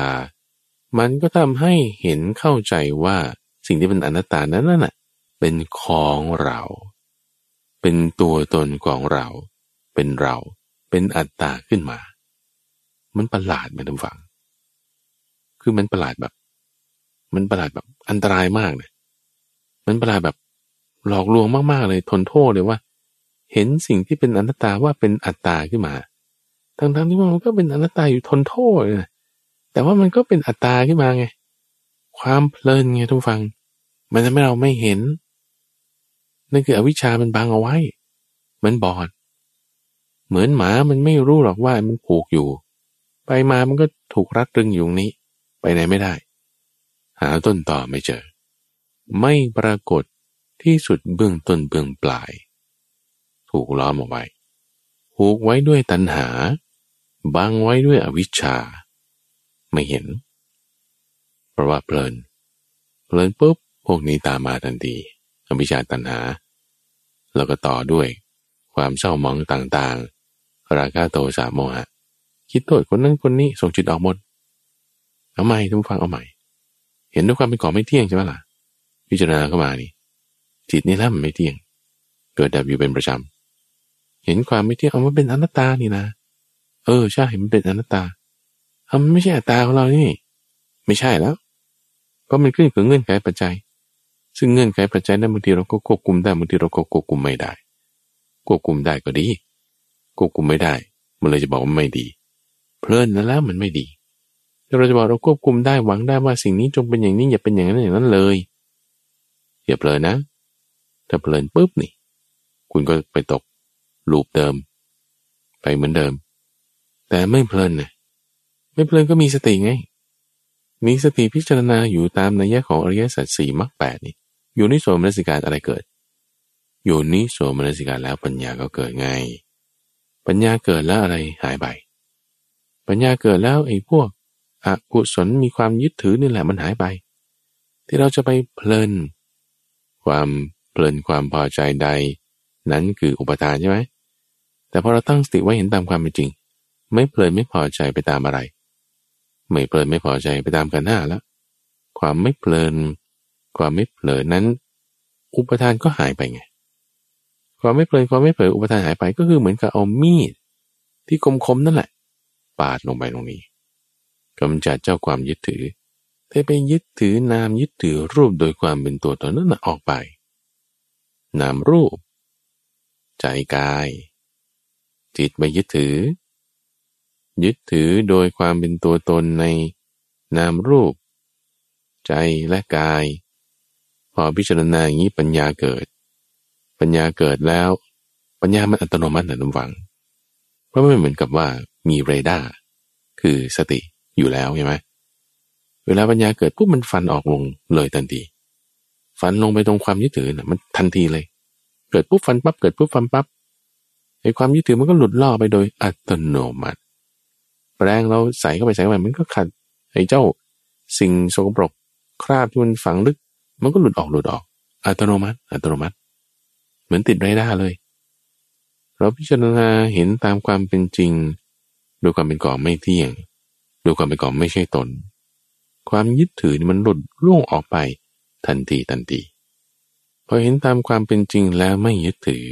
มันก็ทำให้เห็นเข้าใจว่าสิ่งที่เป็นอนัตตานั้นน่ะเป็นของเรา เป็นตัวตนของเรา เป็นเรา เป็นอัตตาขึ้นมา มันประหลาดไหมท่านฟัง คือมันประหลาดแบบ มันประหลาดแบบอันตรายมากเลยมันประหลาดแบบหลอกลวงมากๆเลยทนโทษเลยว่า เห็นสิ่งที่เป็นอนัตตาว่าเป็นอัตตาขึ้นมา ทั้งที่มันก็เป็นอนัตตาอยู่ทนโทษนะแต่ว่ามันก็เป็นอัตตาขึ้นมาไง ความเพลินไงทุกฟัง มันทำให้เราไม่เห็น นั่นคืออวิชามันบังเอาไว้ มันบอด เหมือนหมามันไม่รู้หรอกว่ามันผูกอยู่ ไปมามันก็ถูกรัดรึงอยู่นี้ ไปไหนไม่ได้ หาต้นต่อไม่เจอ ไม่ปรากฏที่สุดเบื้องต้นเบื้องปลาย ถูกล้อมเอาไว้ผูกไว้ด้วยตัณหา บังไว้ด้วยอวิชชา ไม่เห็น เพราะว่าเพลิน เพลินปุ๊บพวกนี้ตามมาทันที อวิชชาตัณหา แล้วก็ต่อด้วย ความเศร้าหมองต่างๆ ราคะโทสะโมหะ คิดโทษคนนั้นคนนี้ส่งจิตออกหมด เอาใหม่ทุกฟังเอาใหม่ เห็นด้วยความเป็นของไม่เที่ยงใช่ไหมล่ะ พิจารณาเข้ามานี่ จิตนี่แหละมันไม่เที่ยง เกิดดับอยู่เป็นประจำ เห็นความไม่เที่ยงเอามาเป็นอนัตตานี่นะ เออใช่มันเป็นอนัตตาทำไม่ใช่อัตตาของเรานี่ ไม่ใช่แล้วเพราะมันขึ้นกับเงื่อนไขปัจจัย ซึ่งเงื่อนไขปัจจัยนั้นบางทีเราก็ควบคุมได้บางทีเราก็ควบคุมไม่ได้ ควบคุมได้ก็ดี ควบคุมไม่ได้ มันเลยจะบอกว่าไม่ดี เพลินแล้วมันไม่ดีแต่เราจะบอกเราควบคุมได้หวังได้ว่าสิ่งนี้จงเป็นอย่างนี้อย่าเป็นอย่างนั้นอย่างนั้นเลยอย่าเพลินนะ ถ้าเพลินปุ๊บนี่ คุณก็ไปตกลูปเดิม ไปเหมือนเดิม แต่ไม่เพลินนะไม่เพลินก็มีสติไง มีสติพิจารณาอยู่ตามนัยยะของอริยสัจสี่มรรคแปดนี่ อยู่นิโสมนสิการอะไรเกิด อยู่นิโสมนสิการแล้วปัญญาก็เกิดไง ปัญญาเกิดแล้วอะไรหายไป ปัญญาเกิดแล้วไอ้พวกอกุศลมีความยึดถือนี่แหละมันหายไป ที่เราจะไปเพลิน ความเพลินความพอใจใด นั้นคืออุปทานใช่ไหมแต่พอเราตั้งสติไว้เห็นตามความเป็นจริง ไม่เพลินไม่พอใจไปตามอะไร ไม่เพลินไม่พอใจไปตามกันหน้าแล้วความไม่เพลิน ความไม่เพลินนั้น อุปทานก็หายไปไง ความไม่เพลินความไม่เพลินอุปทานหายไปก็คือเหมือนกับเอามีด ที่คมๆนั่นแหละ ปาดลงไปตรงนี้กำจัดเจ้าความยึดถือถ้าไปยึดถือนามยึดถือรูปโดยความเป็นตัวตนนั้นออกไป นามรูป ใจกาย จิตไปยึดถือ ยึดถือโดยความเป็นตัวตนในนามรูป ใจและกาย พอพิจารณาอย่างนี้ปัญญาเกิด ปัญญาเกิดแล้ว ปัญญามันอัตโนมัตินะน้ำวัง เพราะไม่เหมือนกับว่ามีเรดาร์คือสติอยู่แล้วใช่ไหมเวลาปัญญาเกิดปุ๊บมันฟันออกลงเลยทันทีฟันลงไปตรงความยึดถือนะมันทันทีเลย เกิดปุ๊บฟันปั๊บเกิดปุ๊บฟันปั๊บไอ้ความยึดถือมันก็หลุดล่อนไปโดยอัตโนมัติแปรงเราใส่เข้าไปใส่เข้าไปมันก็ขัดไอ้เจ้าสิ่งสกปรกคราบที่มันฝังลึก มันก็หลุดออกหลุดออก อัตโนมัติ อัตโนมัติ เหมือนติดไรด้าเลย เราพิจารณาเห็นตามความเป็นจริงดูความเป็นก่อไม่เที่ยงดูความเป็นก่อไม่ใช่ตน ความยึดถือมันหลุดล่วงออกไปทันทีทันทีพอเห็นตามความเป็นจริงแล้วไม่ยึดถือ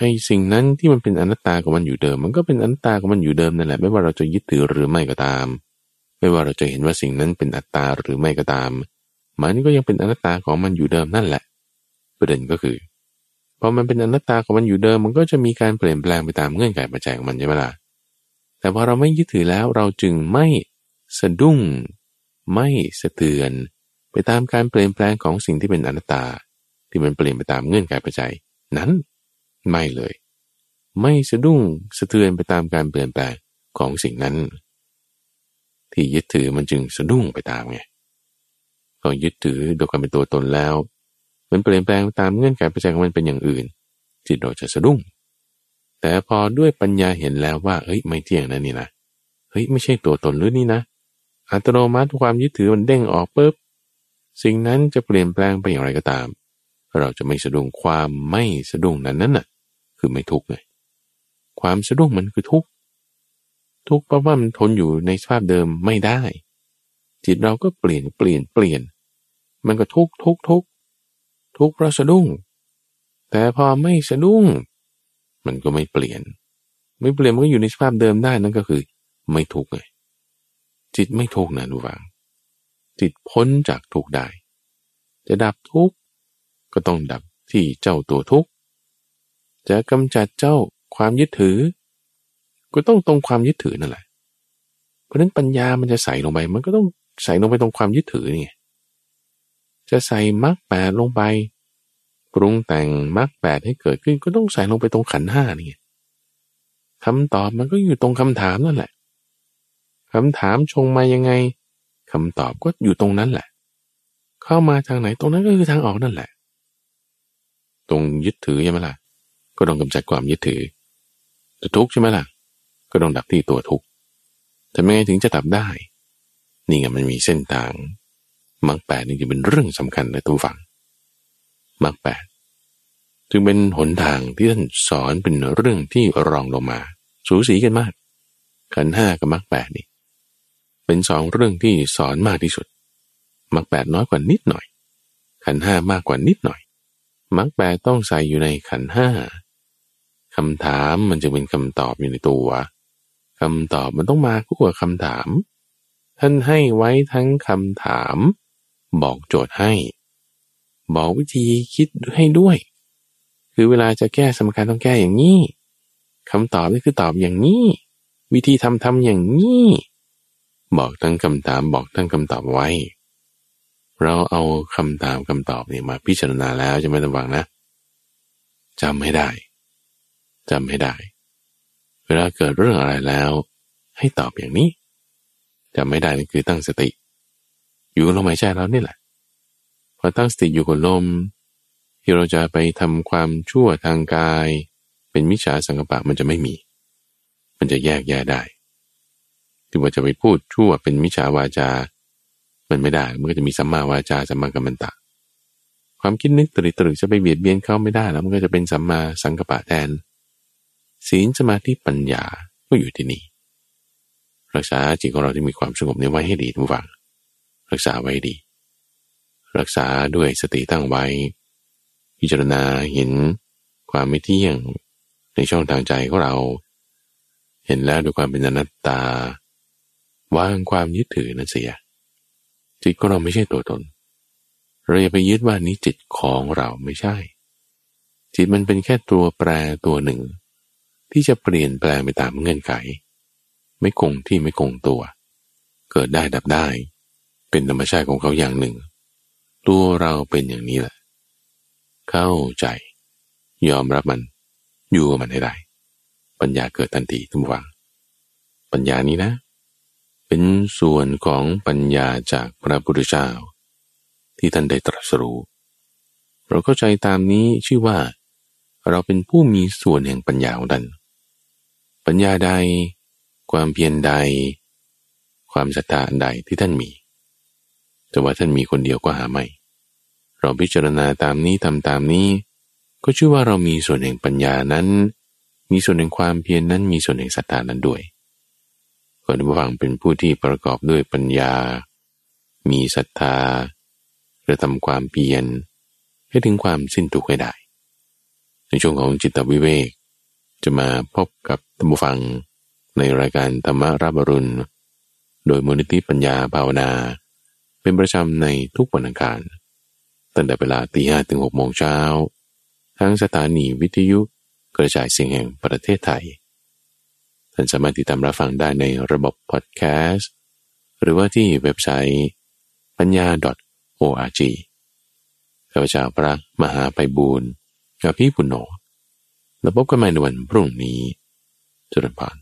ไอ้สิ่งนั้นที่มันเป็นอนัตตาของมันอยู่เดิม มันก็เป็นอนัตตาของมันอยู่เดิมนั่นแหละ ไม่ว่าเราจะยึดถือหรือไม่ก็ตาม ไม่ว่าเราจะเห็นว่าสิ่งนั้นเป็นอัตตาหรือไม่ก็ตาม มันก็ยังเป็นอนัตตาของมันอยู่เดิมนั่นแหละ ประเด็นก็คือพอมันเป็นอนัตตาของมันอยู่เดิม มันก็จะมีการเปลี่ยนแปลงไปตามเงื่อนไขปัจจัยของมันใช่ไหมล่ะแต่พอเราไม่ยึดถือแล้วเราจึงไม่สะดุ้ง ไม่สะเตือน ไปตามการเปลี่ยนแปลงของสิ่งที่เป็นอนัตตา ที่มันเปลี่ยนไปตามเงื่อนไขปัจจัย นั้นไม่เลย ไม่สะดุ้งสะเทือนไปตามการเปลี่ยนแปลงของสิ่งนั้น ที่ยึดถือมันจึงสะดุ้งไปตามไง พอยึดถือโดยความเป็นตัวตนแล้ว มันเปลี่ยนแปลงตามเงื่อนไขปัจจัยของมันเป็นอย่างอื่น จิตเราจะสะดุ้ง แต่พอด้วยปัญญาเห็นแล้วว่า เฮ้ยไม่เที่ยงนะนี่นะ เฮ้ยไม่ใช่ตัวตนหรือนี่นะ อัตโนมัติความยึดถือมันเด้งออกปุ๊บ สิ่งนั้นจะเปลี่ยนแปลงไปอย่างไรก็ตาม เราจะไม่สะดุ้งความไม่สะดุ้งนั้นนั่นน่ะ คือไม่ทุกข์ไงความสะดุ้งมันคือทุกข์ ทุกข์เพราะว่ามันทนอยู่ในสภาพเดิมไม่ได้จิตเราก็เปลี่ยนเปลี่ยนเปลี่ยน มันก็ทุกทุกทุกทุกเพราะสะดุ้ง แต่พอไม่สะดุ้ง มันก็ไม่เปลี่ยน ไม่เปลี่ยนมันก็อยู่ในสภาพเดิมได้นั่นก็คือ ไม่ทุกข์ไงจิตไม่ทุกนะดูฟัง จิตพ้นจากทุกได้ จะดับทุกก็ต้องดับที่เจ้าตัวทุกจะกำจัดเจ้าความยึดถือ ก็ต้องตรงความยึดถือนั่นแหละ เพราะนั้นปัญญามันจะใส่ลงไป มันก็ต้องใส่ลงไปตรงความยึดถือนี่ จะใส่มรรคแปดลงไป ปรุงแต่งมรรคแปดให้เกิดขึ้นก็ต้องใส่ลงไปตรงขันห้านี่คำตอบมันก็อยู่ตรงคำถามนั่นแหละคำถามชงมายังไงคำตอบก็อยู่ตรงนั้นแหละ เข้ามาทางไหนตรงนั้นก็คือทางออกนั่นแหละ ตรงยึดถือใช่ไหมล่ะ ก็ต้องกำจัดความยึดถือจะทุกข์ใช่ไหมล่ะ ก็ต้องดับที่ตัวทุกข์ทำยังไงถึงจะดับได้ นี่ไงมันมีเส้นทาง มรรคแปดนี่จะเป็นเรื่องสำคัญเลยทุกฝั่งมรรคแปดจึงเป็นหนทางที่ท่านสอนเป็นเรื่องที่รองลงมา สูสีกันมาก ขันห้ากับมรรคแปดนี่ เป็นสองเรื่องที่สอนมากที่สุดมรรคแปดน้อยกว่านิดหน่อย ขันห้ามากกว่านิดหน่อยมรรคแปดต้องใส่อยู่ในขันห้าคำถามมันจะเป็นคำตอบอยู่ในตัวคำตอบมันต้องมาคู่กับคำถาม ท่านให้ไว้ทั้งคำถาม บอกโจทย์ให้ บอกวิธีคิดให้ด้วย คือเวลาจะแก้สมการต้องแก้อย่างนี้คำตอบนี่คือตอบอย่างนี้ วิธีทำทำอย่างนี้ บอกทั้งคำถามบอกทั้งคำตอบไว้ เราเอาคำถามคำตอบนี่มาพิจารณาแล้วจะไม่ต้องวังนะจำให้ได้จำให้ได้ เวลาเกิดเรื่องอะไรแล้ว ให้ตอบอย่างนี้จำไม่ได้นี่คือตั้งสติ อยู่กับลมหายใจเรานี่แหละ พอตั้งสติอยู่กับลม ที่เราจะไปทำความชั่วทางกาย เป็นมิจฉาสังกปะมันจะไม่มี มันจะแยกแยะได้ที่ว่าจะไปพูดชั่วเป็นมิจฉาวาจา มันไม่ได้ มันก็จะมีสัมมาวาจาสัมมากัมมันตะ ความคิดนึกตรึกตรึกจะไปเบียดเบียนเขาไม่ได้แล้วมันก็จะเป็นสัมมาสังกปะแทน ศีลสมาธิปัญญาก็อยู่ที่นี่รักษาจิตของเราที่มีความสงบในไว้ให้ดีทุกฝัง รักษาไว้ดี รักษาด้วยสติตั้งไว้ พิจารณาเห็นความไม่เที่ยงในช่องทางใจของเรา เห็นแล้วด้วยความเป็นอนัตตา วางความยึดถือนั่นเสีย จิตของเราไม่ใช่ตัวตน เราอย่าไปยึดว่านี้จิตของเราไม่ใช่ จิตมันเป็นแค่ตัวแปรตัวหนึ่ง ที่จะเปลี่ยนแปลงไปตามเงื่อนไข ไม่คงที่ไม่คงตัว เกิดได้ดับได้ เป็นธรรมชาติของเขาอย่างหนึ่ง ตัวเราเป็นอย่างนี้แหละ เข้าใจ ยอมรับมัน อยู่กับมันให้ได้ ปัญญาเกิดทันทีทุกวัง ปัญญานี้นะ เป็นส่วนของปัญญาจากพระพุทธเจ้า ที่ท่านได้ตรัสรู้ เราเข้าใจตามนี้ชื่อว่า เราเป็นผู้มีส่วนแห่งปัญญาของท่านปัญญาใด ความเพียรใด ความศรัทธาใดที่ท่านมี แต่ว่าท่านมีคนเดียวก็หาไม่ เราพิจารณาตามนี้ทำตามนี้ ก็ชื่อว่าเรามีส่วนแห่งปัญญานั้น มีส่วนแห่งความเพียรนนั้น มีส่วนแห่งศรัทธานั้นด้วยคนผู้ฟังเป็นผู้ที่ประกอบด้วยปัญญา มีศรัทธากระทำความเพียรให้ถึงความสิ้นทุกข์ให้ได้ ในช่วงของจิตวิเวก จะมาพบกับท่านผู้ฟังในรายการธรรมารับรุณ โดยมูลนิธิปัญญาภาวนา เป็นประจำในทุกวันอังคาร ตั้งแต่เวลาตีห้ถึงหกโมงเช้า ทั้งสถานีวิทยุกระจายเสียงแห่งประเทศไทย ท่านสามารถติดตามรับฟังได้ในระบบพอดแคสต์ หรือว่าที่เว็บไซต์ปัญญา .org ข้าพเจ้าพระมหาไปบูรณ์กับพี่ปุณโญแล้วพบกันใหม่ในวันพรุ่งนี้จุลพร